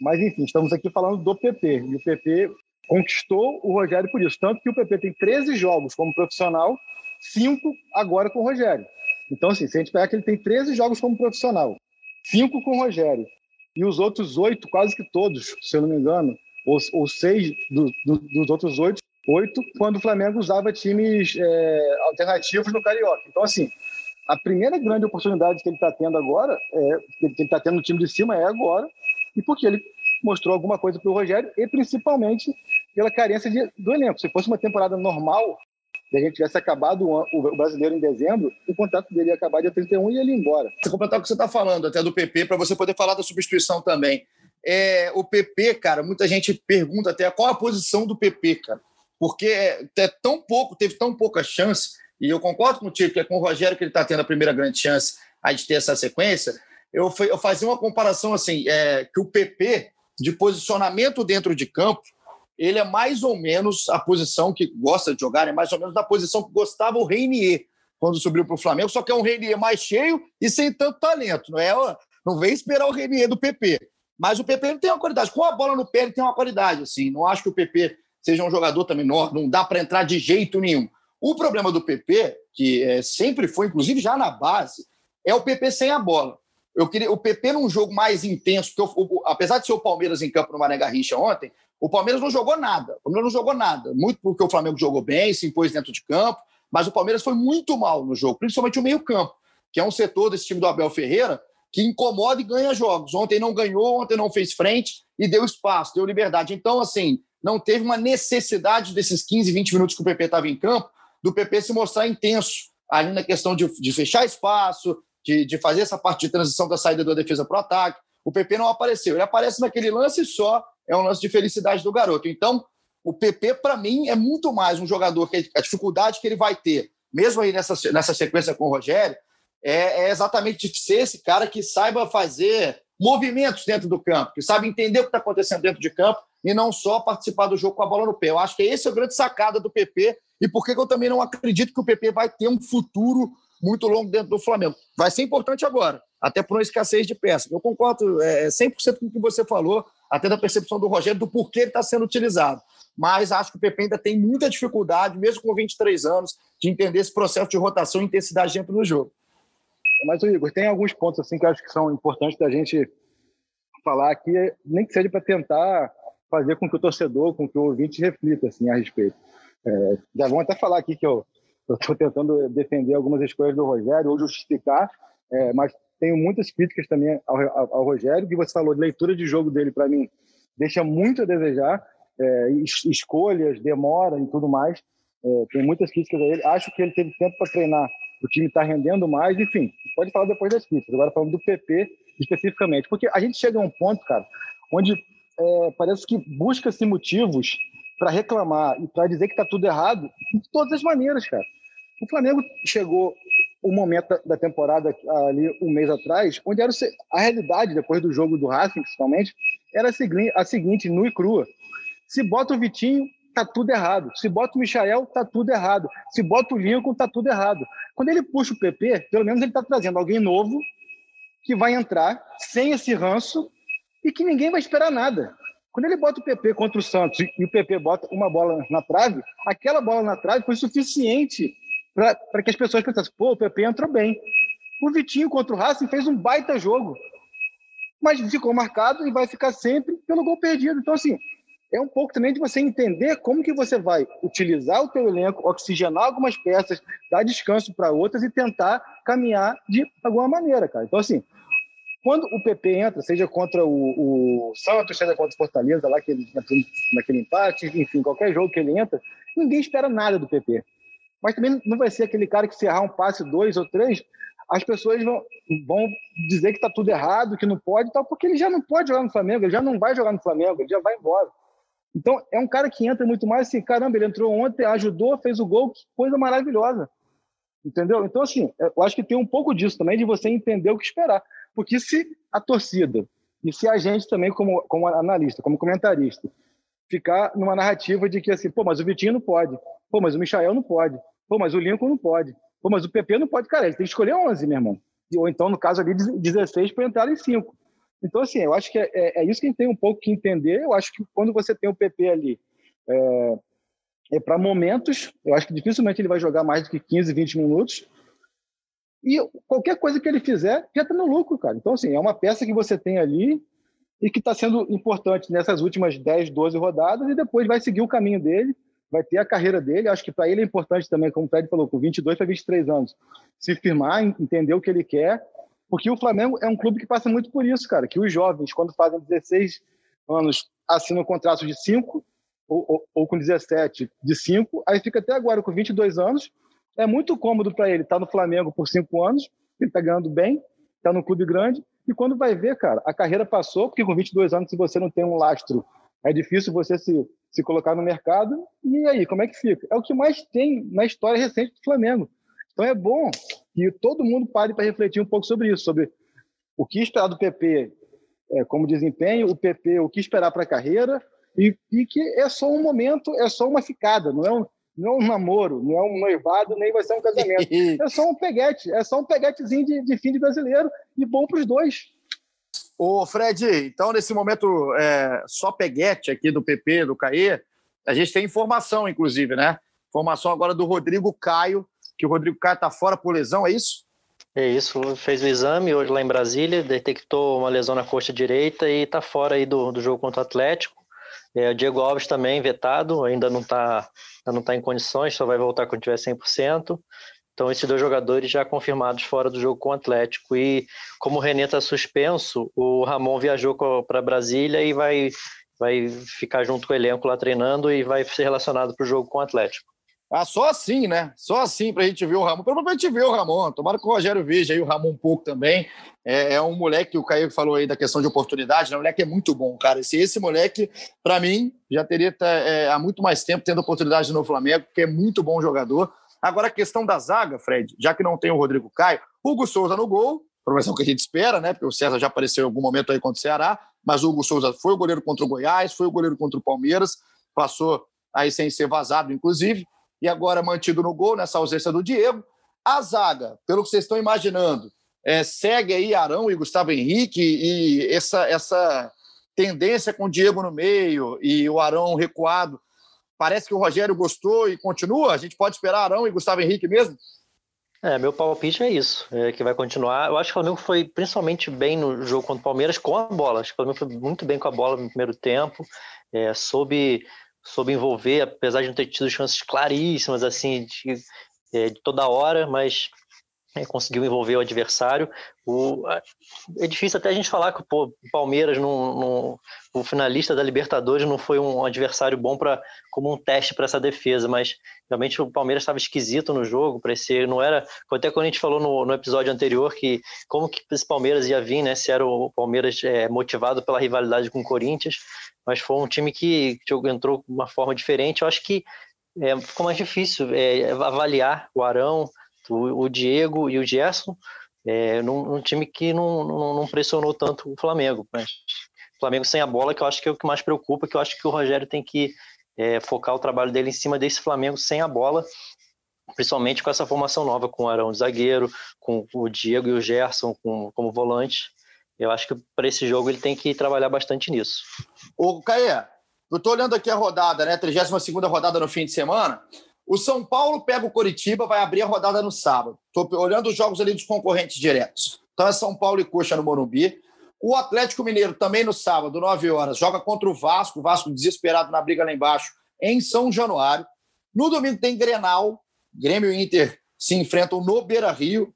Mas enfim, estamos aqui falando do PP. E o PP conquistou o Rogério por isso. Tanto que o PP tem 13 jogos como profissional, 5 agora com o Rogério. Então, assim, se a gente pegar que ele tem 13 jogos como profissional, 5 com o Rogério, e os outros 8, quase que todos, se eu não me engano, ou, ou 6 do, do, dos outros 8, 8, quando o Flamengo usava times é, alternativos no Carioca. Então, assim, a primeira grande oportunidade que ele está tendo agora, é, que ele está tendo no time de cima, é agora, e porque ele mostrou alguma coisa para o Rogério, e principalmente pela carência de, do elenco. Se fosse uma temporada normal, se a gente tivesse acabado o, brasileiro em dezembro, o contrato dele ia acabar dia 31 e ele ia embora. Você completar o que você está falando, até do PP, para você poder falar da substituição também. É, o PP, cara, muita gente pergunta até qual a posição do PP, cara. Porque é, é tão pouco, teve tão pouca chance, e eu concordo contigo que é com o Rogério que ele está tendo a primeira grande chance de ter essa sequência. Eu, eu fazia uma comparação assim, é, que o PP, de posicionamento dentro de campo, ele é mais ou menos a posição que gosta de jogar, é mais ou menos da posição que gostava o Reinier quando subiu para o Flamengo, só que é um Reinier mais cheio e sem tanto talento. Não é? Não vem esperar o Reinier do PP. Mas o PP ele tem uma qualidade. Com a bola no pé, ele tem uma qualidade. Assim. Não acho que o PP seja um jogador também, não, não dá para entrar de jeito nenhum. O problema do PP, que é, sempre foi, inclusive já na base, é o PP sem a bola. Eu queria o PP num jogo mais intenso, porque o, apesar de ser o Palmeiras em campo no Mané Garrincha ontem, o Palmeiras não jogou nada. O Palmeiras não jogou nada. Muito porque o Flamengo jogou bem, se impôs dentro de campo, mas o Palmeiras foi muito mal no jogo, principalmente o meio-campo, que é um setor desse time do Abel Ferreira que incomoda e ganha jogos. Ontem não ganhou, ontem não fez frente e deu espaço, deu liberdade. Então, assim, não teve uma necessidade desses 15, 20 minutos que o PP estava em campo, do PP se mostrar intenso ali na questão de, de fechar espaço, de, de fazer essa parte de transição da saída da defesa para o ataque. O PP não apareceu. Ele aparece naquele lance só, é um lance de felicidade do garoto. Então, o PP, para mim, é muito mais um jogador que a dificuldade que ele vai ter, mesmo aí nessa, nessa sequência com o Rogério, é, é exatamente de ser esse cara que saiba fazer movimentos dentro do campo, que sabe entender o que está acontecendo dentro de campo e não só participar do jogo com a bola no pé. Eu acho que esse é o grande sacada do PP e por que eu também não acredito que o PP vai ter um futuro muito longo dentro do Flamengo. Vai ser importante agora, até por uma escassez de peças. Eu concordo é, 100% com o que você falou, até da percepção do Rogério, do porquê ele está sendo utilizado. Mas acho que o PP ainda tem muita dificuldade, mesmo com 23 anos, de entender esse processo de rotação e intensidade dentro do jogo. Mas, Igor, tem alguns pontos assim que acho que são importantes da gente falar aqui, nem que seja para tentar fazer com que o torcedor, com que o ouvinte reflita assim, a respeito. É, já vão até falar aqui que eu estou tentando defender algumas escolhas do Rogério ou justificar, é, mas tenho muitas críticas também ao, ao, ao, Rogério, que você falou de leitura de jogo dele, para mim, deixa muito a desejar, é, escolhas, demora e tudo mais. É, tem muitas críticas a ele. Acho que ele teve tempo para treinar o time está rendendo mais, enfim, pode falar depois das críticas. Agora falando do PP especificamente, porque a gente chega a um ponto, cara, onde é, parece que busca-se motivos para reclamar e para dizer que está tudo errado de todas as maneiras, cara. O Flamengo chegou o momento da temporada ali um mês atrás, onde era a realidade depois do jogo do Racing, principalmente, era a seguinte, nu e crua. Se bota o Vitinho, tá tudo errado. Se bota o Michael, tá tudo errado. Se bota o Lincoln, tá tudo errado. Quando ele puxa o PP, pelo menos ele está trazendo alguém novo que vai entrar sem esse ranço e que ninguém vai esperar nada. Quando ele bota o PP contra o Santos e o PP bota uma bola na trave, aquela bola na trave foi suficiente para que as pessoas pensassem: pô, o PP entrou bem. O Vitinho contra o Racing fez um baita jogo, mas ficou marcado e vai ficar sempre pelo gol perdido. Então, assim, é um pouco também de você entender como que você vai utilizar o teu elenco, oxigenar algumas peças, dar descanso para outras e tentar caminhar de alguma maneira, cara. Então, assim, quando o PP entra, seja contra o, o Santos, seja contra o Fortaleza, lá que ele, naquele empate, enfim, qualquer jogo que ele entra, ninguém espera nada do PP. Mas também não vai ser aquele cara que se errar um passe, dois ou três, as pessoas vão, vão dizer que está tudo errado, que não pode, tal, porque ele já não pode jogar no Flamengo, ele já não vai jogar no Flamengo, ele já vai embora. Então, é um cara que entra muito mais assim, caramba, ele entrou ontem, ajudou, fez o gol, que coisa maravilhosa. Entendeu? Então, assim, eu acho que tem um pouco disso também, de você entender o que esperar. Porque se a torcida, e se a gente também, como, como analista, como comentarista, ficar numa narrativa de que assim, pô, mas o Vitinho não pode, pô, mas o Michael não pode, pô, mas o Lincoln não pode, pô, mas o PP não pode, cara, ele tem que escolher 11, meu irmão. Ou então, no caso ali, 16 para entrar em 5. Então, assim, eu acho que é, é, é, isso que a gente tem um pouco que entender. Eu acho que quando você tem o PP ali, é, é para momentos, eu acho que dificilmente ele vai jogar mais do que 15, 20 minutos. E qualquer coisa que ele fizer já está no lucro, cara. Então, assim, é uma peça que você tem ali e que está sendo importante nessas últimas 10, 12 rodadas e depois vai seguir o caminho dele. Vai ter a carreira dele. Acho que para ele é importante também, como o Fred falou, com 22 para 23 anos, se firmar, entender o que ele quer, porque o Flamengo é um clube que passa muito por isso, cara, que os jovens, quando fazem 16 anos, assinam um contrato de 5 ou, ou, ou, com 17 de 5, aí fica até agora com 22 anos. É muito cômodo para ele estar tá no Flamengo por 5 anos, ele está ganhando bem, está no clube grande, e quando vai ver, cara, a carreira passou, porque com 22 anos, se você não tem um lastro, é difícil você se, se colocar no mercado. E aí, como é que fica? É o que mais tem na história recente do Flamengo. Então é bom que todo mundo pare para refletir um pouco sobre isso, sobre o que esperar do PP é, como desempenho, o PP, o que esperar para a carreira, e, e, que é só um momento, é só uma ficada, não é um, não é um namoro, não é um noivado, nem vai ser um casamento. [LAUGHS] é só um peguete, é só um peguetezinho de, de fim de brasileiro e bom para os dois. Ô, Fred, então nesse momento é, só peguete aqui do PP, do CAE, a gente tem informação, inclusive, né? Informação agora do Rodrigo Caio, que o Rodrigo Caio está fora por lesão, é isso? É isso, fez o exame hoje lá em Brasília, detectou uma lesão na coxa direita e está fora aí do, do jogo contra o Atlético. É, o Diego Alves também vetado, ainda não está não tá em condições, só vai voltar quando tiver 100%. Então, esses dois jogadores já confirmados fora do jogo com o Atlético. E como o René está suspenso, o Ramon viajou para Brasília e vai, vai ficar junto com o elenco lá treinando e vai ser relacionado para o jogo com o Atlético. Ah, só assim, né? Só assim para a gente ver o Ramon. Pelo menos a gente ver o Ramon. Tomara que o Rogério veja aí o Ramon um pouco também. É, é um moleque que o Caio falou aí da questão de oportunidade. Né? O moleque é muito bom, cara. Esse, esse moleque, para mim, já teria é, há muito mais tempo tendo oportunidade no Flamengo, porque é muito bom jogador. Agora, a questão da zaga, Fred, já que não tem o Rodrigo Caio, Hugo Souza no gol, provavelmente que a gente espera, né? Porque o César já apareceu em algum momento aí contra o Ceará, mas o Hugo Souza foi o goleiro contra o Goiás, foi o goleiro contra o Palmeiras, passou aí sem ser vazado, inclusive e agora mantido no gol, nessa ausência do Diego. A zaga, pelo que vocês estão imaginando, é, segue aí Arão e Gustavo Henrique e essa, essa tendência com o Diego no meio e o Arão recuado. Parece que o Rogério gostou e continua? A gente pode esperar Arão e Gustavo Henrique mesmo? É, meu palpite é isso, é que vai continuar. Eu acho que o Flamengo foi principalmente bem no jogo contra o Palmeiras com a bola. Acho que o Flamengo foi muito bem com a bola no primeiro tempo, é, soube soube envolver, apesar de não ter tido chances claríssimas assim de, é, de toda hora, mas conseguiu envolver o adversário. O, é difícil até a gente falar que o Palmeiras, no, o finalista da Libertadores, não foi um adversário bom para como um teste para essa defesa, mas realmente o Palmeiras estava esquisito no jogo, parecia, não era. Até quando a gente falou no, no, episódio anterior que como que esse Palmeiras ia vir, né? Se era o Palmeiras é, motivado pela rivalidade com o Corinthians, mas foi um time que, que entrou de uma forma diferente. Eu acho que é, ficou mais difícil é, avaliar o Arão, o, o, Diego e o Gerson é, num, num, time que não, não, não, pressionou tanto o Flamengo. Mas o Flamengo sem a bola, que eu acho que é o que mais preocupa, que eu acho que o Rogério tem que é, focar o trabalho dele em cima desse Flamengo sem a bola, principalmente com essa formação nova, com o Arão de zagueiro, com o Diego e o Gerson com, como volante. Eu acho que para esse jogo ele tem que trabalhar bastante nisso. Ô, Caê, eu estou olhando aqui a rodada, né? 32 rodada no fim de semana. O São Paulo pega o Coritiba, vai abrir a rodada no sábado. Estou olhando os jogos ali dos concorrentes diretos. Então é São Paulo e Coxa no Morumbi. O Atlético Mineiro também no sábado, 9 horas, joga contra o Vasco. O Vasco desesperado na briga lá embaixo, em São Januário. No domingo tem Grenal. Grêmio e Inter se enfrentam no Beira Rio.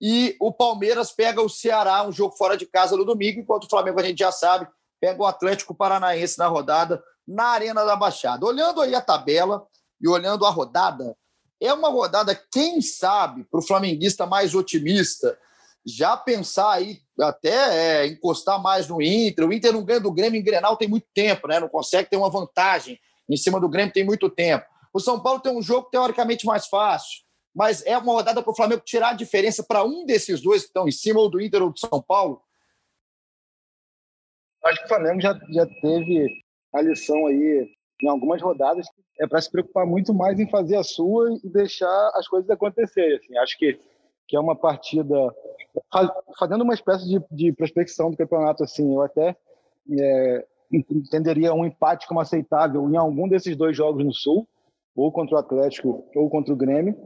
E o Palmeiras pega o Ceará, um jogo fora de casa no domingo, enquanto o Flamengo, a gente já sabe, pega o Atlético Paranaense na rodada, na Arena da Baixada. Olhando aí a tabela e olhando a rodada, é uma rodada, quem sabe, para o flamenguista mais otimista, já pensar aí, até é, encostar mais no Inter. O Inter não ganha do Grêmio em Grenal tem muito tempo, né? Não consegue ter uma vantagem em cima do Grêmio tem muito tempo. O São Paulo tem um jogo teoricamente mais fácil mas é uma rodada para o Flamengo tirar a diferença para um desses dois que estão em cima, ou do Inter ou do São Paulo? Acho que o Flamengo já, já teve a lição aí em algumas rodadas é para se preocupar muito mais em fazer a sua e deixar as coisas acontecerem. Assim, acho que, que é uma partida fazendo uma espécie de, de prospecção do campeonato. Assim, eu até é, entenderia um empate como aceitável em algum desses dois jogos no Sul, ou contra o Atlético ou contra o Grêmio.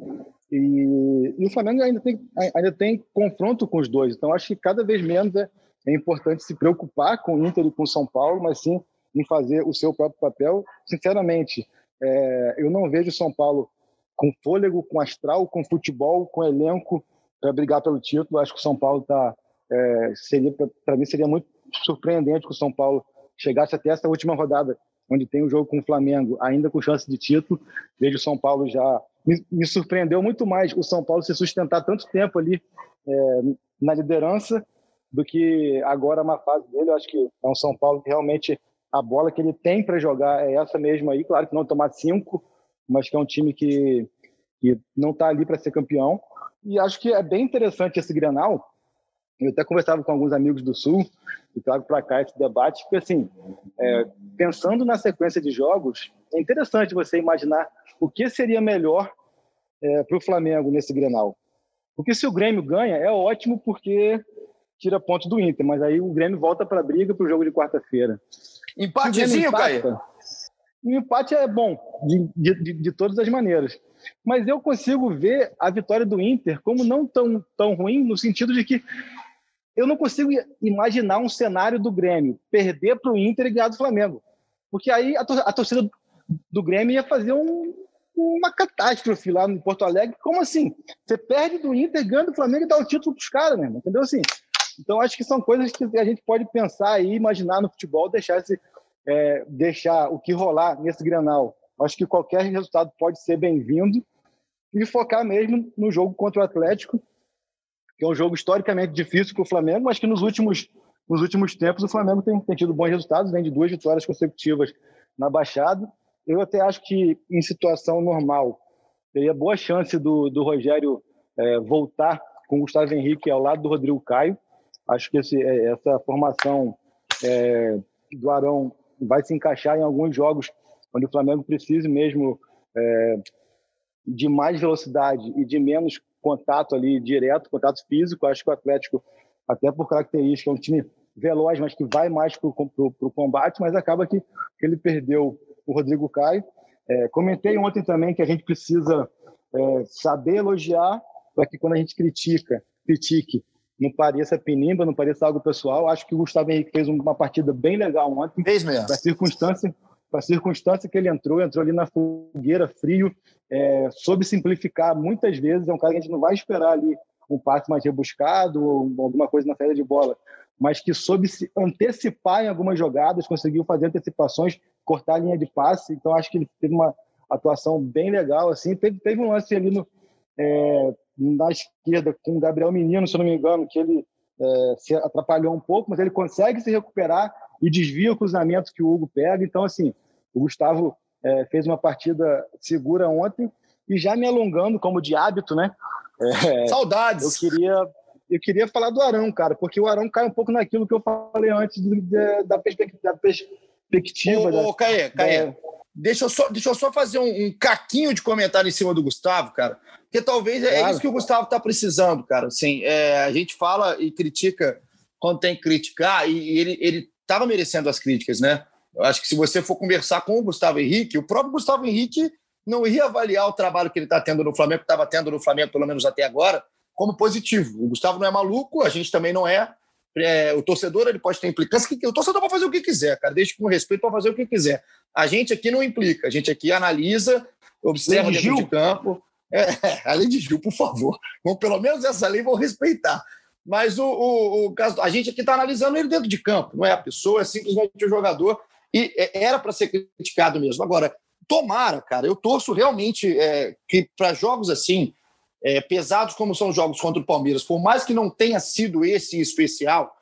E, e, o Flamengo ainda tem, ainda tem confronto com os dois. Então, acho que cada vez menos é, é importante se preocupar com o Inter e com o São Paulo, mas sim em fazer o seu próprio papel. Sinceramente, É, eu não vejo São Paulo com fôlego, com astral, com futebol, com elenco para brigar pelo título. Acho que o São Paulo está. É, seria para mim seria muito surpreendente que o São Paulo chegasse até essa última rodada, onde tem o um jogo com o Flamengo, ainda com chance de título. Vejo o São Paulo já me, me surpreendeu muito mais o São Paulo se sustentar tanto tempo ali é, na liderança do que agora uma fase dele. Eu acho que é um São Paulo que realmente a bola que ele tem para jogar é essa mesmo aí. Claro que não tomar cinco, mas que é um time que, que não está ali para ser campeão. E acho que é bem interessante esse Grenal. Eu até conversava com alguns amigos do Sul e trago para cá esse debate, porque assim, é, pensando na sequência de jogos, é interessante você imaginar o que seria melhor é, para o Flamengo nesse Grenal. Porque se o Grêmio ganha, é ótimo porque tira pontos do Inter, mas aí o Grêmio volta para a briga para o jogo de quarta-feira. Empatezinho, Caio? O empate é bom, de, de, de, todas as maneiras. Mas eu consigo ver a vitória do Inter como não tão, tão ruim, no sentido de que eu não consigo imaginar um cenário do Grêmio perder para o Inter e ganhar do Flamengo. Porque aí a, torcida do Grêmio ia fazer um, uma catástrofe lá no Porto Alegre. Como assim? Você perde do Inter, ganha do Flamengo e dá o título para os caras, né? Entendeu? Assim, então, acho que são coisas que a gente pode pensar e imaginar no futebol, deixar, esse, é, deixar o que rolar nesse granal. Acho que qualquer resultado pode ser bem-vindo e focar mesmo no jogo contra o Atlético, que é um jogo historicamente difícil para o Flamengo, mas que nos últimos, nos últimos tempos o Flamengo tem, tem tido bons resultados, vem de duas vitórias consecutivas na Baixada. Eu até acho que em situação normal teria boa chance do, do Rogério é, voltar com o Gustavo Henrique ao lado do Rodrigo Caio. Acho que esse, é, essa formação é, do Arão vai se encaixar em alguns jogos onde o Flamengo precise mesmo é, de mais velocidade e de menos contato ali direto, contato físico. Acho que o Atlético, até por característica, é um time veloz, mas que vai mais para o combate, mas acaba que, que, ele perdeu o Rodrigo Caio. É, comentei ontem também que a gente precisa é, saber elogiar para que quando a gente critica, critique, não pareça pinimba, não pareça algo pessoal. Acho que o Gustavo Henrique fez uma partida bem legal ontem. Fez mesmo. Para circunstância, para circunstância que ele entrou, entrou ali na fogueira, frio, é, soube simplificar muitas vezes. É um cara que a gente não vai esperar ali um passe mais rebuscado ou alguma coisa na saída de bola, mas que soube se antecipar em algumas jogadas, conseguiu fazer antecipações, cortar a linha de passe. Então acho que ele teve uma atuação bem legal. Assim, teve, teve um lance ali no, é, na esquerda com o Gabriel Menino, se não me engano, que ele é, se atrapalhou um pouco, mas ele consegue se recuperar e desvia o cruzamento que o Hugo pega. Então, assim, o Gustavo é, fez uma partida segura ontem e já me alongando, como de hábito, né? É, Saudades! Eu queria, eu queria falar do Arão, cara, porque o Arão cai um pouco naquilo que eu falei antes de, de, da, perspectiva. Da perspectiva ô, ô, Caê, Caê, deixa, eu só, deixa eu só fazer um, um caquinho de comentário em cima do Gustavo, cara. Porque talvez é, claro. isso que o Gustavo está precisando, cara. Assim, é, a gente fala e critica quando tem que criticar, e, e ele estava merecendo as críticas, né? Eu acho que se você for conversar com o Gustavo Henrique, o próprio Gustavo Henrique não ia avaliar o trabalho que ele está tendo no Flamengo, que estava tendo no Flamengo, pelo menos até agora, como positivo. O Gustavo não é maluco, a gente também não é. É o torcedor ele pode ter implicância. O torcedor pode fazer o que quiser, cara, deixa com respeito para fazer o que quiser. A gente aqui não implica, a gente aqui analisa, observa dentro de campo. É, [LAUGHS] a lei de Gil, por favor. Vamos, pelo menos essa lei vão respeitar. Mas o, o, o caso, a gente aqui está analisando ele dentro de campo, não é a pessoa, é simplesmente o jogador. E é, era para ser criticado mesmo. Agora, tomara, cara, eu torço realmente é, que para jogos assim, é, pesados como são os jogos contra o Palmeiras, por mais que não tenha sido esse especial,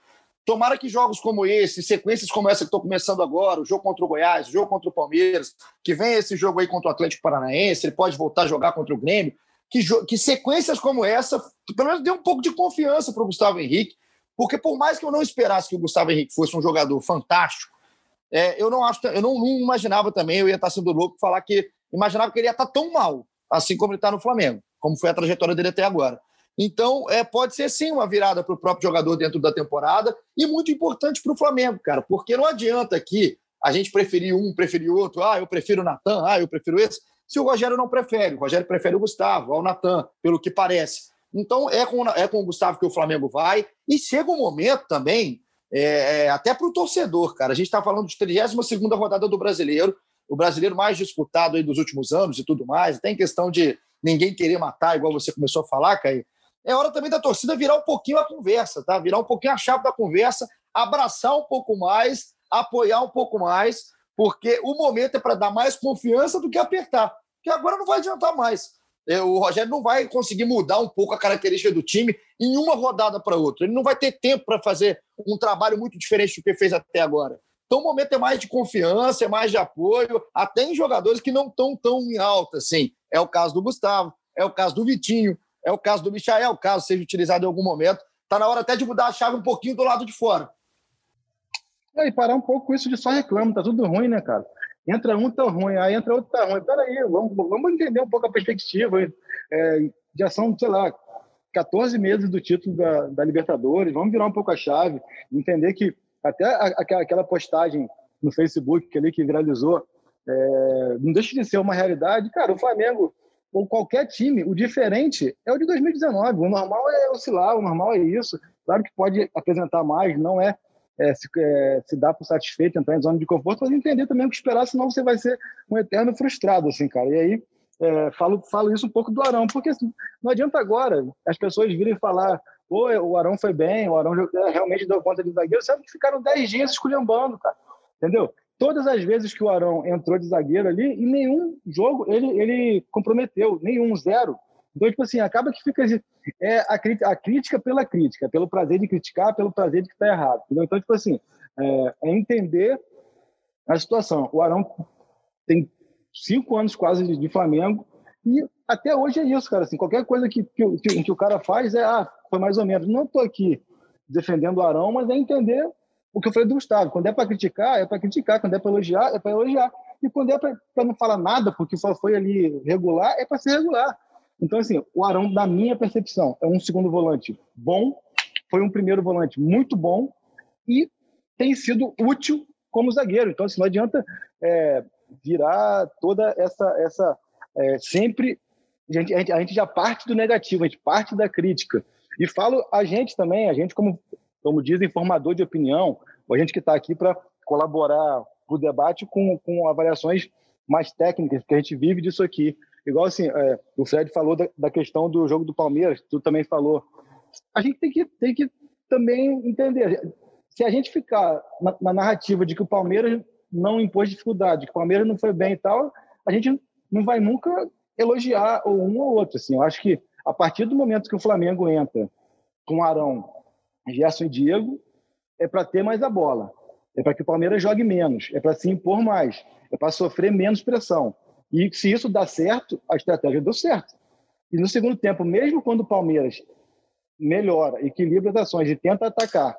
Tomara que jogos como esse, sequências como essa que estou começando agora, o jogo contra o Goiás, o jogo contra o Palmeiras, que vem esse jogo aí contra o Atlético Paranaense, ele pode voltar a jogar contra o Grêmio, que, que sequências como essa, pelo menos dê um pouco de confiança para o Gustavo Henrique, porque por mais que eu não esperasse que o Gustavo Henrique fosse um jogador fantástico, é, eu não acho, eu não, não, imaginava também, eu ia estar sendo louco falar que imaginava que ele ia estar tão mal, assim como ele está no Flamengo, como foi a trajetória dele até agora. Então, é, pode ser sim uma virada para o próprio jogador dentro da temporada e muito importante para o Flamengo, cara, porque não adianta aqui a gente preferir um, preferir outro, ah, eu prefiro o Natan, ah, eu prefiro esse, se o Rogério não prefere. O Rogério prefere o Gustavo, ao Natan, pelo que parece. Então, é com, é com o Gustavo que o Flamengo vai. E chega um momento também, é, é, até para o torcedor, cara. A gente está falando de 32 rodada do brasileiro. o brasileiro mais disputado aí dos últimos anos e tudo mais, tem questão de ninguém querer matar, igual você começou a falar, Caio. É hora também da torcida virar um pouquinho a conversa, tá? Virar um pouquinho a chave da conversa, abraçar um pouco mais, apoiar um pouco mais, porque o momento é para dar mais confiança do que apertar. Porque agora não vai adiantar mais. É, o Rogério não vai conseguir mudar um pouco a característica do time em uma rodada para outra. Ele não vai ter tempo para fazer um trabalho muito diferente do que fez até agora. Então o momento é mais de confiança, é mais de apoio, até em jogadores que não estão tão em alta assim. É o caso do Gustavo, é o caso do Vitinho, é o caso do Michael, caso seja utilizado em algum momento. Está na hora até de mudar a chave um pouquinho do lado de fora. É, e parar um pouco isso de só reclamo, tá tudo ruim, né, cara? Entra um, tá ruim, aí entra outro, tá ruim. Peraí, vamos, vamos entender um pouco a perspectiva. É, já são, sei lá, 14 meses do título da, da Libertadores, vamos virar um pouco a chave, entender que até aquela postagem no Facebook ali que viralizou, é, não deixa de ser uma realidade. Cara, o Flamengo, ou qualquer time, o diferente é o de 2019. O normal é oscilar, o normal é isso. Claro que pode apresentar mais, não é, é se, é, se dá por satisfeito, entrar em zona de conforto, mas entender também o que esperar, senão você vai ser um eterno frustrado, assim, cara. E aí, é, falo, falo isso um pouco do Arão, porque assim, não adianta agora as pessoas virem falar Pô, o Arão foi bem, o Arão realmente deu conta de zagueiro. Sabe que ficaram 10 dias esculhambando, cara. Entendeu? Todas as vezes que o Arão entrou de zagueiro ali, em nenhum jogo ele, ele comprometeu, nenhum, zero. Então, tipo assim, acaba que fica é, a, a crítica pela crítica, pelo prazer de criticar, pelo prazer de que está errado. Entendeu? Então, tipo assim, é, é, entender a situação. O Arão tem cinco anos quase de, de Flamengo e até hoje é isso, cara. Assim, qualquer coisa que, que, que, que o cara faz é, ah, foi mais ou menos. Não estou aqui defendendo o Arão, mas é entender o que eu falei do Gustavo. Quando é para criticar, é para criticar. Quando é para elogiar, é para elogiar. E quando é para não falar nada, porque só foi ali regular, é para ser regular. Então, assim, o Arão, na minha percepção, é um segundo volante bom, foi um primeiro volante muito bom e tem sido útil como zagueiro. Então, assim, não adianta é, virar toda essa. essa é, sempre. A gente, a, gente, já parte do negativo, a gente parte da crítica. E falo a gente também, a gente como, como dizem, formador de opinião, a gente que está aqui para colaborar para o debate com, com avaliações mais técnicas, porque a gente vive disso aqui. Igual assim, é, o Fred falou da, da, questão do jogo do Palmeiras, tu também falou. A gente tem que, tem que também entender. Se a gente ficar na, na narrativa de que o Palmeiras não impôs dificuldade, que o Palmeiras não foi bem e tal, a gente não vai nunca elogiar ou um ou outro. Assim. Eu acho que a partir do momento que o Flamengo entra com Arão, Gerson e Diego, é para ter mais a bola. É para que o Palmeiras jogue menos. É para se impor mais. É para sofrer menos pressão. E se isso dá certo, a estratégia deu certo. E no segundo tempo, mesmo quando o Palmeiras melhora, equilibra as ações e tenta atacar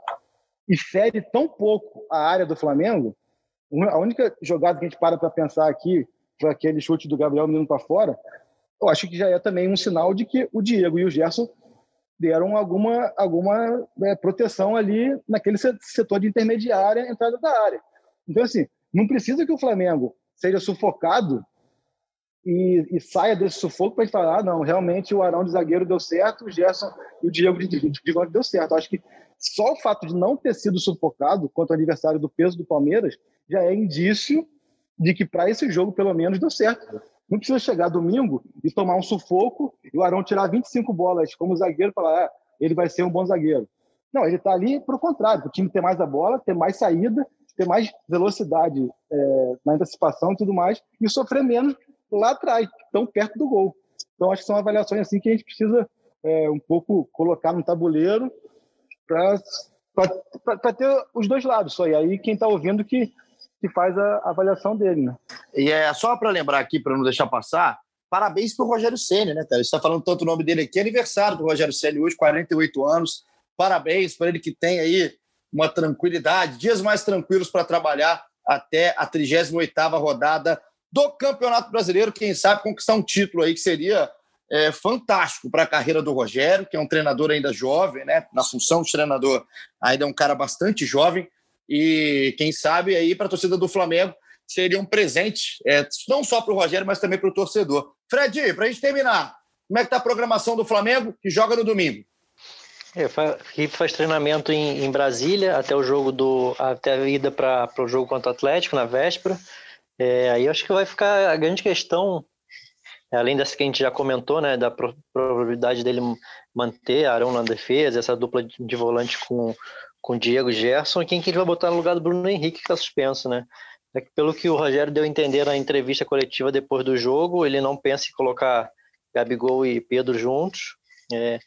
e fere tão pouco a área do Flamengo, a única jogada que a gente para para pensar aqui foi aquele chute do Gabriel Menino para fora eu acho que já é também um sinal de que o Diego e o Gerson deram alguma, alguma é, proteção ali naquele setor de intermediária, entrada da área. Então, assim, não precisa que o Flamengo seja sufocado e, e saia desse sufoco para falar, ah, não, realmente o Arão de zagueiro deu certo, o Gerson e o Diego de, de, de deu certo. Acho que só o fato de não ter sido sufocado contra o aniversário do peso do Palmeiras já é indício de que para esse jogo, pelo menos, deu certo. Não precisa chegar domingo e tomar um sufoco e o Arão tirar 25 bolas como zagueiro e falar, ah, ele vai ser um bom zagueiro. Não, ele está ali para o contrário, o time ter mais a bola, ter mais saída, ter mais velocidade é, na antecipação e tudo mais, e sofrer menos lá atrás, tão perto do gol. Então, acho que são avaliações assim que a gente precisa é, um pouco colocar no tabuleiro para ter os dois lados só. E aí, quem está ouvindo que que faz a avaliação dele, né? E é só para lembrar aqui, para não deixar passar, parabéns para o Rogério Ceni, né? Você está falando tanto o nome dele aqui, aniversário do Rogério Ceni hoje, 48 anos. Parabéns para ele que tem aí uma tranquilidade, dias mais tranquilos para trabalhar até a 38ª rodada do Campeonato Brasileiro, quem sabe conquistar um título aí que seria é, fantástico para a carreira do Rogério, que é um treinador ainda jovem, né? Na função de treinador, ainda é um cara bastante jovem, e quem sabe aí para a torcida do Flamengo seria um presente, é, não só para o Rogério, mas também para o torcedor. Fred, para a gente terminar, como é que está a programação do Flamengo que joga no domingo? É, Felipe faz treinamento em, em, Brasília até o jogo do até a ida para o jogo contra o Atlético na véspera. É, aí acho que vai ficar a grande questão, além dessa que a gente já comentou, né, da probabilidade dele manter Arão na defesa, essa dupla de volante com com Diego Gerson, quem que ele vai botar no lugar do Bruno Henrique, que está suspenso, né? É que pelo que o Rogério deu a entender na entrevista coletiva depois do jogo, ele não pensa em colocar Gabigol e Pedro juntos. É,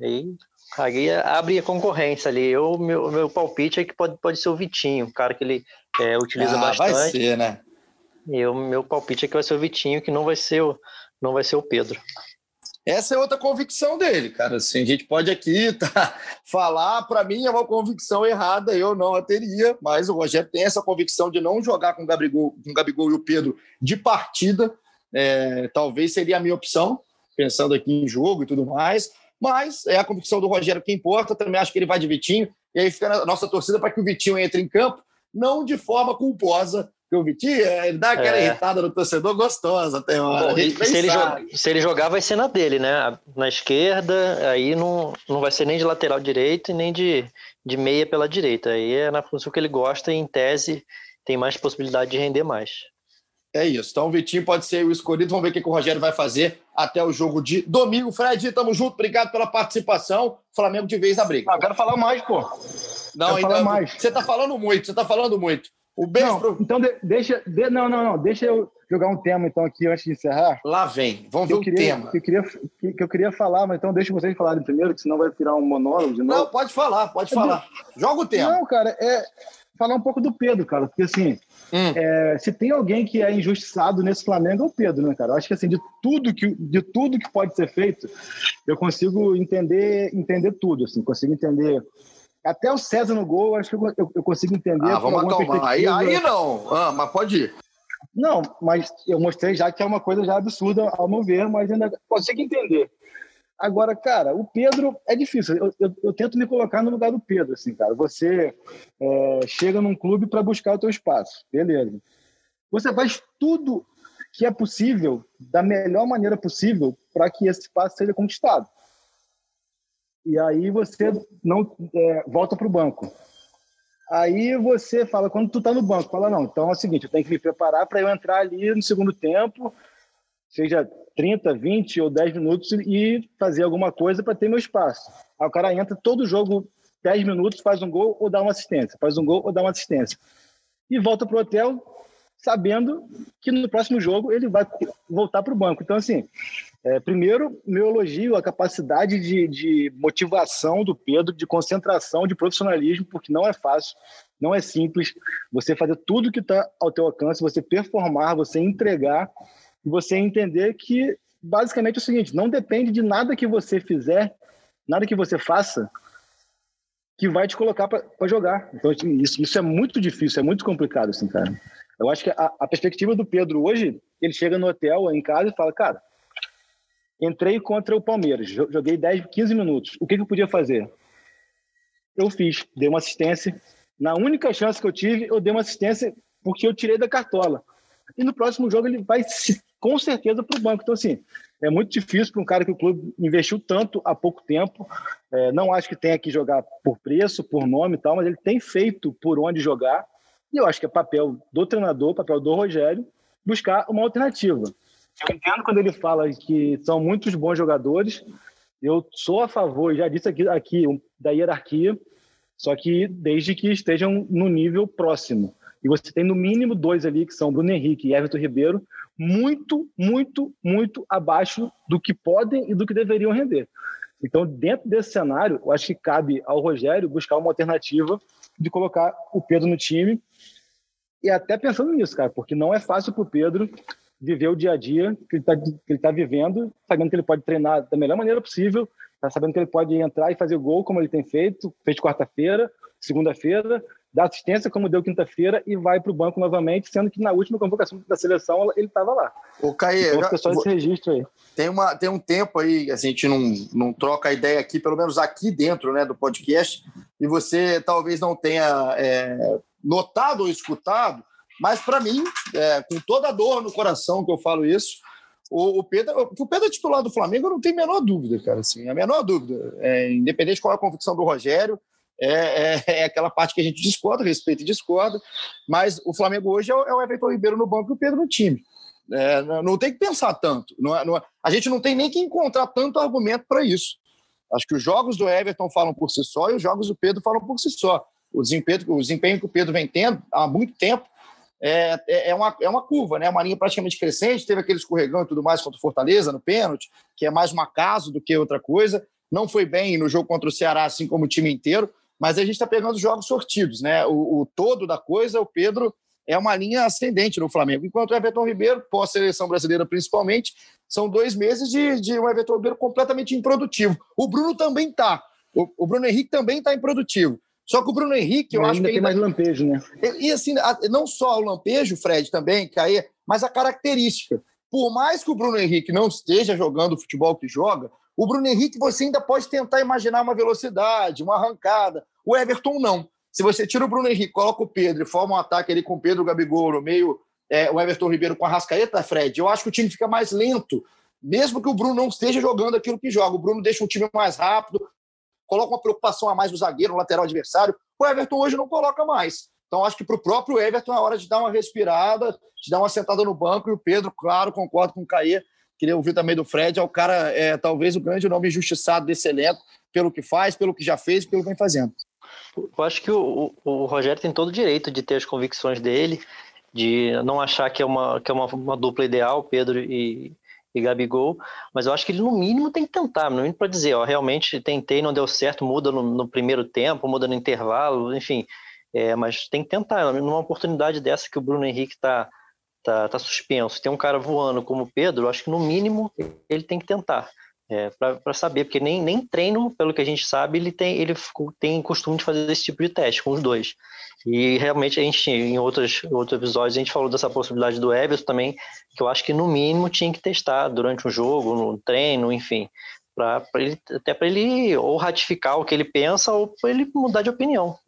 e aí abre a concorrência ali. Eu, meu, meu palpite é que pode, pode ser o Vitinho, um cara que ele é, utiliza ah, bastante. Vai ser, né? E o meu palpite é que vai ser o Vitinho, que não vai ser o, não vai ser o Pedro. Essa é outra convicção dele, cara. Assim, a gente pode aqui [LAUGHS] tá, falar, para mim é uma convicção errada, eu não a teria, mas o Rogério tem essa convicção de não jogar com o Gabigol, com o Gabigol e o Pedro de partida. É, talvez seria a minha opção, pensando aqui em jogo e tudo mais, mas é a convicção do Rogério que importa. Também acho que ele vai de Vitinho, e aí fica a nossa torcida para que o Vitinho entre em campo, não de forma culposa, que o Vitinho, ele dá aquela é. irritada no torcedor gostosa até uma Bom, se, ele jogar, se ele jogar, vai ser na dele, né? Na esquerda, aí não, não vai ser nem de lateral direito e nem de, de meia pela direita. Aí é na função que ele gosta e, em tese, tem mais possibilidade de render mais. É isso. Então o Vitinho pode ser o escolhido. Vamos ver o que, que o Rogério vai fazer até o jogo de domingo. Fred, tamo junto. Obrigado pela participação. Flamengo de vez na briga. Ah, quero falar mais, pô. Não, quero ainda, falar mais. Você tá falando muito, você tá falando muito. O beijo não, pro... Então, de, deixa. De, não, não, não. Deixa eu jogar um tema, então, aqui antes de encerrar. Lá vem. Vamos ver o queria, tema. Que eu, queria, que, que, eu queria falar, mas então deixa vocês falarem primeiro, que senão vai virar um monólogo de novo. Não, pode falar, pode falar. Joga o tema. Não, cara, é falar um pouco do Pedro, cara. Porque, assim, hum. é, se tem alguém que é injustiçado nesse Flamengo, é o Pedro, né, cara? Eu acho que, assim, de tudo que, de tudo que pode ser feito, eu consigo entender, entender tudo, assim. Consigo entender até o César no gol, acho que eu, eu, eu consigo entender. Ah, vamos acalmar. Aí, aí não, ah, mas pode ir. Não, mas eu mostrei já que é uma coisa já absurda ao meu ver, mas ainda consigo entender. Agora, cara, o Pedro é difícil. Eu, eu, eu, tento me colocar no lugar do Pedro, assim, cara. Você é, chega num clube para buscar o teu espaço, beleza? Você faz tudo que é possível da melhor maneira possível para que esse espaço seja conquistado e aí você não é, volta para o banco. Aí você fala, quando tu tá no banco, fala, não, então é o seguinte, eu tenho que me preparar para eu entrar ali no segundo tempo, seja 30, 20 ou 10 minutos e fazer alguma coisa para ter meu espaço. Aí o cara entra todo jogo 10 minutos, faz um gol ou dá uma assistência, faz um gol ou dá uma assistência. E volta pro hotel sabendo que no próximo jogo ele vai voltar para o banco. Então, assim, é, primeiro, meu elogio à capacidade de, de, motivação do Pedro, de concentração, de profissionalismo, porque não é fácil, não é simples você fazer tudo que está ao teu alcance, você performar, você entregar, você entender que basicamente é o seguinte: não depende de nada que você fizer, nada que você faça, que vai te colocar para jogar. Então, isso, isso é muito difícil, é muito complicado, assim, cara. Eu acho que a, a perspectiva do Pedro hoje, ele chega no hotel, em casa, e fala, cara Entrei contra o Palmeiras, joguei 10, 15 minutos. O que, que eu podia fazer? Eu fiz, dei uma assistência. Na única chance que eu tive, eu dei uma assistência porque eu tirei da cartola. E no próximo jogo ele vai com certeza para o banco. Então, assim, é muito difícil para um cara que o clube investiu tanto há pouco tempo. É, não acho que tenha que jogar por preço, por nome e tal, mas ele tem feito por onde jogar. E eu acho que é papel do treinador, papel do Rogério, buscar uma alternativa. Eu entendo quando ele fala que são muitos bons jogadores. Eu sou a favor, já disse aqui, aqui da hierarquia, só que desde que estejam no nível próximo. E você tem no mínimo dois ali, que são Bruno Henrique e Everton Ribeiro, muito, muito, muito abaixo do que podem e do que deveriam render. Então, dentro desse cenário, eu acho que cabe ao Rogério buscar uma alternativa de colocar o Pedro no time. E até pensando nisso, cara, porque não é fácil para o Pedro viver o dia a dia que ele está tá vivendo, sabendo que ele pode treinar da melhor maneira possível, tá sabendo que ele pode entrar e fazer gol como ele tem feito, fez quarta-feira, segunda-feira, dá assistência como deu quinta-feira e vai para o banco novamente, sendo que na última convocação da seleção ele estava lá. O Caê, então, fica só esse registro aí. Tem, uma, tem um tempo aí, a gente não, não troca a ideia aqui, pelo menos aqui dentro né, do podcast, e você talvez não tenha é, notado ou escutado mas, para mim, é, com toda a dor no coração que eu falo isso, o, o Pedro, o Pedro é titular do Flamengo, eu não tenho a menor dúvida, cara. Assim, a menor dúvida. É, independente de qual é a convicção do Rogério, é, é, é, aquela parte que a gente discorda, respeita e discorda, mas o Flamengo hoje é o, é o Everton Ribeiro no banco e o Pedro no time. É, não, não, tem que pensar tanto. Não, é, não, é, a gente não tem nem que encontrar tanto argumento para isso. Acho que os jogos do Everton falam por si só e os jogos do Pedro falam por si só. O desempenho, o desempenho que o Pedro vem tendo há muito tempo é, é, é, uma, é uma curva, né? uma linha praticamente crescente. Teve aquele escorregão e tudo mais contra o Fortaleza no pênalti, que é mais um acaso do que outra coisa. Não foi bem no jogo contra o Ceará, assim como o time inteiro, mas a gente está pegando jogos sortidos. Né? O, o todo da coisa, o Pedro é uma linha ascendente no Flamengo. Enquanto o Everton Ribeiro, pós-seleção brasileira principalmente, são dois meses de, de um Everton Ribeiro completamente improdutivo. O Bruno também está. O, o, Bruno Henrique também está improdutivo. Só que o Bruno Henrique, eu ainda acho que. Ainda tem mais lampejo, né? E, assim, não só o lampejo, Fred, também, Caê, mas a característica. Por mais que o Bruno Henrique não esteja jogando o futebol que joga, o Bruno Henrique você ainda pode tentar imaginar uma velocidade, uma arrancada. O Everton não. Se você tira o Bruno Henrique, coloca o Pedro e forma um ataque ali com o Pedro Gabigol no meio, é, o Everton Ribeiro com a Rascaeta, Fred, eu acho que o time fica mais lento, mesmo que o Bruno não esteja jogando aquilo que joga. O Bruno deixa o time mais rápido, coloca uma preocupação a mais no zagueiro, no lateral adversário. O Everton hoje não coloca mais. Então, acho que para o próprio Everton é hora de dar uma respirada, de dar uma sentada no banco. E o Pedro, claro, concordo com o Caê. Queria ouvir também do Fred. É o cara, é, talvez, o grande nome injustiçado desse elenco, pelo que faz, pelo que já fez, pelo que vem fazendo. Eu acho que o, o, Rogério tem todo o direito de ter as convicções dele, de não achar que é uma, que é uma, uma dupla ideal, Pedro e, e Gabigol, mas eu acho que ele no mínimo tem que tentar, no mínimo para dizer, ó, realmente tentei, não deu certo, muda no, no primeiro tempo, muda no intervalo, enfim, é, mas tem que tentar, numa oportunidade dessa que o Bruno Henrique está tá, tá suspenso, tem um cara voando como o Pedro, acho que no mínimo ele tem que tentar é, para saber, porque nem, nem treino, pelo que a gente sabe, ele tem, ele tem costume de fazer esse tipo de teste com os dois. E realmente a gente, em outros, outros episódios, a gente falou dessa possibilidade do Everton também, que eu acho que no mínimo tinha que testar durante um jogo, no treino, enfim, para ele, até para ele ou ratificar o que ele pensa ou para ele mudar de opinião.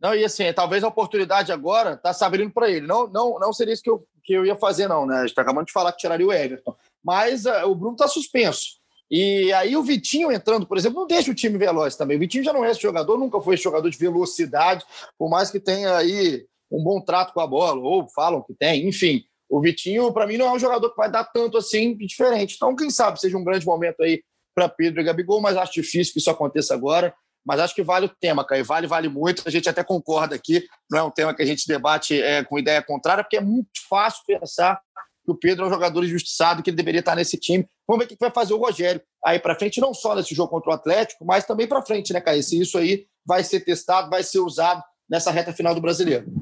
Não, e assim, talvez a oportunidade agora está se abrindo para ele. Não, não, não seria isso que eu, que eu ia fazer, não, né? A gente está acabando de falar que tiraria o Everton. Mas uh, o Bruno está suspenso. E aí o Vitinho entrando, por exemplo, não deixa o time veloz também. O Vitinho já não é esse jogador, nunca foi esse jogador de velocidade, por mais que tenha aí um bom trato com a bola, ou falam que tem, enfim. O Vitinho, para mim, não é um jogador que vai dar tanto assim diferente. Então, quem sabe seja um grande momento aí para Pedro e Gabigol, mas acho difícil que isso aconteça agora. Mas acho que vale o tema, Caio. Vale, vale muito. A gente até concorda aqui. Não é um tema que a gente debate é, com ideia contrária, porque é muito fácil pensar que o Pedro é um jogador injustiçado, que ele deveria estar nesse time. Vamos ver o que vai fazer o Rogério aí para frente, não só nesse jogo contra o Atlético, mas também para frente, né, Caio? Se isso aí vai ser testado, vai ser usado nessa reta final do brasileiro.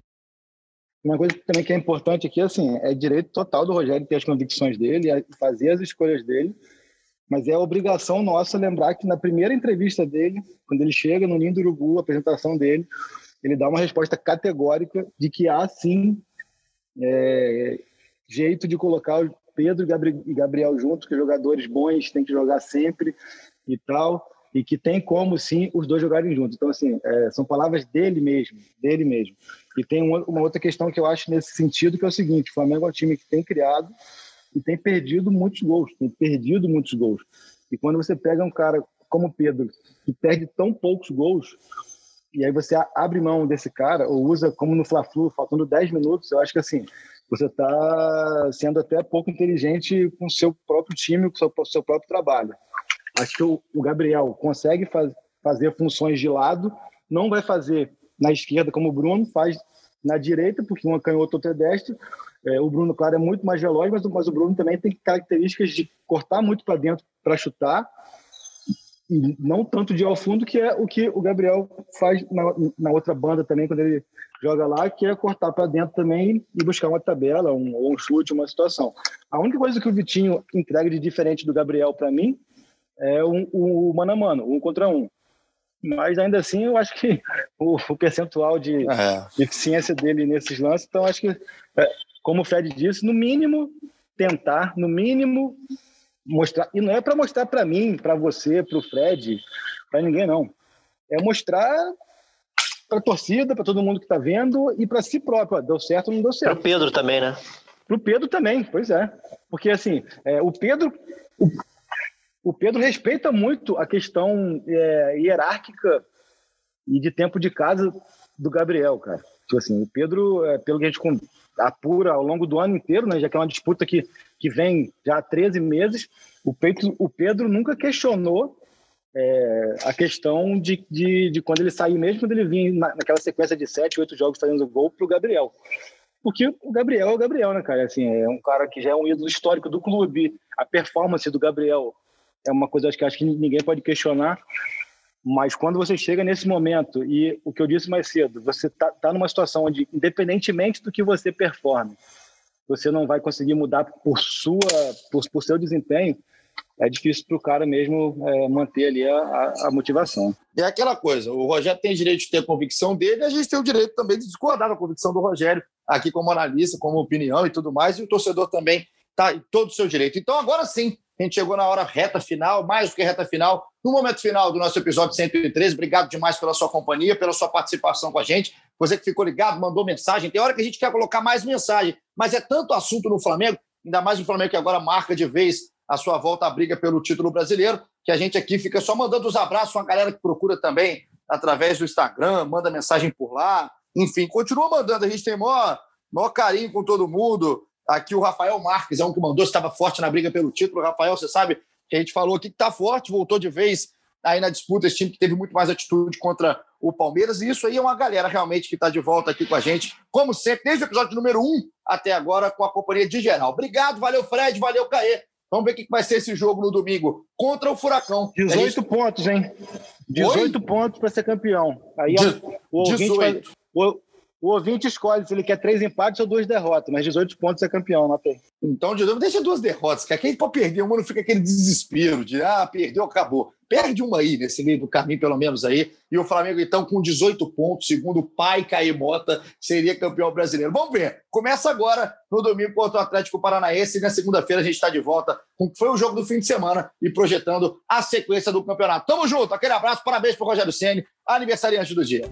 Uma coisa também que é importante aqui, assim, é direito total do Rogério ter as convicções dele, fazer as escolhas dele, mas é obrigação nossa lembrar que na primeira entrevista dele, quando ele chega no Ninho do Urubu, a apresentação dele, ele dá uma resposta categórica de que há sim é, jeito de colocar o Pedro e Gabriel juntos, que jogadores bons têm que jogar sempre e tal, e que tem como sim os dois jogarem juntos. Então, assim, é, são palavras dele mesmo, dele mesmo. E tem uma, outra questão que eu acho nesse sentido, que é o seguinte: o Flamengo é um time que tem criado e tem perdido muitos gols, tem perdido muitos gols. E quando você pega um cara como o Pedro, que perde tão poucos gols, e aí você abre mão desse cara, ou usa como no Fla-Flu, faltando 10 minutos, eu acho que assim, você está sendo até pouco inteligente com o seu próprio time, com o seu, próprio trabalho. Acho que o, o Gabriel consegue faz, fazer funções de lado, não vai fazer na esquerda como o Bruno faz na direita, porque um é canhoto, outro é destro. É, o Bruno, claro, é muito mais veloz, mas, mas o Bruno também tem características de cortar muito para dentro para chutar não tanto de ao fundo, que é o que o Gabriel faz na, na outra banda também, quando ele joga lá, que é cortar para dentro também e buscar uma tabela, um, ou um chute, uma situação. A única coisa que o Vitinho entrega de diferente do Gabriel para mim é o, o mano a mano, um contra um. Mas ainda assim, eu acho que [LAUGHS] o, o percentual de, é. de, eficiência dele nesses lances, então acho que, é, como o Fred disse, no mínimo tentar, no mínimo mostrar e não é para mostrar para mim, para você, para o Fred, para ninguém não. É mostrar para a torcida, para todo mundo que está vendo e para si próprio. Deu certo ou não deu certo. Para o Pedro também, né? Para o Pedro também, pois é. Porque assim, é, o Pedro, o, o, Pedro respeita muito a questão é, hierárquica e de tempo de casa do Gabriel, cara. Tipo assim, o Pedro, é, pelo que a gente apura ao longo do ano inteiro, né, já que é uma disputa que, que vem já há 13 meses, o, Pedro, o Pedro nunca questionou é, a questão de, de, de, quando ele sair, mesmo quando ele vinha na, naquela sequência de 7, 8 jogos fazendo gol para o Gabriel. Porque o Gabriel é o Gabriel, né, cara? Assim, é um cara que já é um ídolo histórico do clube. A performance do Gabriel é uma coisa que acho que ninguém pode questionar. Mas quando você chega nesse momento, e o que eu disse mais cedo, você está tá numa situação onde, independentemente do que você performe, você não vai conseguir mudar por sua por, por seu desempenho, é difícil para o cara mesmo é, manter ali a, a, motivação. É aquela coisa, o Rogério tem direito de ter a convicção dele, a gente tem o direito também de discordar da convicção do Rogério, aqui como analista, como opinião e tudo mais, e o torcedor também está em todo o seu direito. Então, agora sim, a gente chegou na hora reta final, mais do que reta final, no momento final do nosso episódio 103. Obrigado demais pela sua companhia, pela sua participação com a gente. Você que ficou ligado, mandou mensagem. Tem hora que a gente quer colocar mais mensagem, mas é tanto assunto no Flamengo, ainda mais o Flamengo que agora marca de vez a sua volta à briga pelo título brasileiro, que a gente aqui fica só mandando os abraços, uma galera que procura também através do Instagram, manda mensagem por lá. Enfim, continua mandando, a gente tem maior, maior carinho com todo mundo. Aqui o Rafael Marques é um que mandou, estava forte na briga pelo título. Rafael, você sabe que a gente falou aqui que está forte, voltou de vez aí na disputa, esse time que teve muito mais atitude contra o Palmeiras. E isso aí é uma galera realmente que está de volta aqui com a gente, como sempre, desde o episódio número 1 até agora, com a companhia de geral. Obrigado, valeu, Fred, valeu, Caê. Vamos ver o que vai ser esse jogo no domingo contra o Furacão. 18 gente... pontos, hein? 18 Oi? pontos para ser campeão. Aí De... o, ouvinte 18. o, o ouvinte escolhe se ele quer três empates ou duas derrotas, mas 18 pontos é campeão, não tem. Então, de novo, deixa duas derrotas, que aqui pode perder uma, não fica aquele desespero de ah, perdeu, acabou. Perde uma aí, nesse meio do caminho, pelo menos aí. E o Flamengo, então, com 18 pontos, segundo o pai Caí Mota, seria campeão brasileiro. Vamos ver. Começa agora no domingo contra o Atlético Paranaense. E na segunda-feira a gente está de volta com o que foi o jogo do fim de semana e projetando a sequência do campeonato. Tamo junto, aquele abraço, parabéns pro Rogério Senni, aniversariante do dia.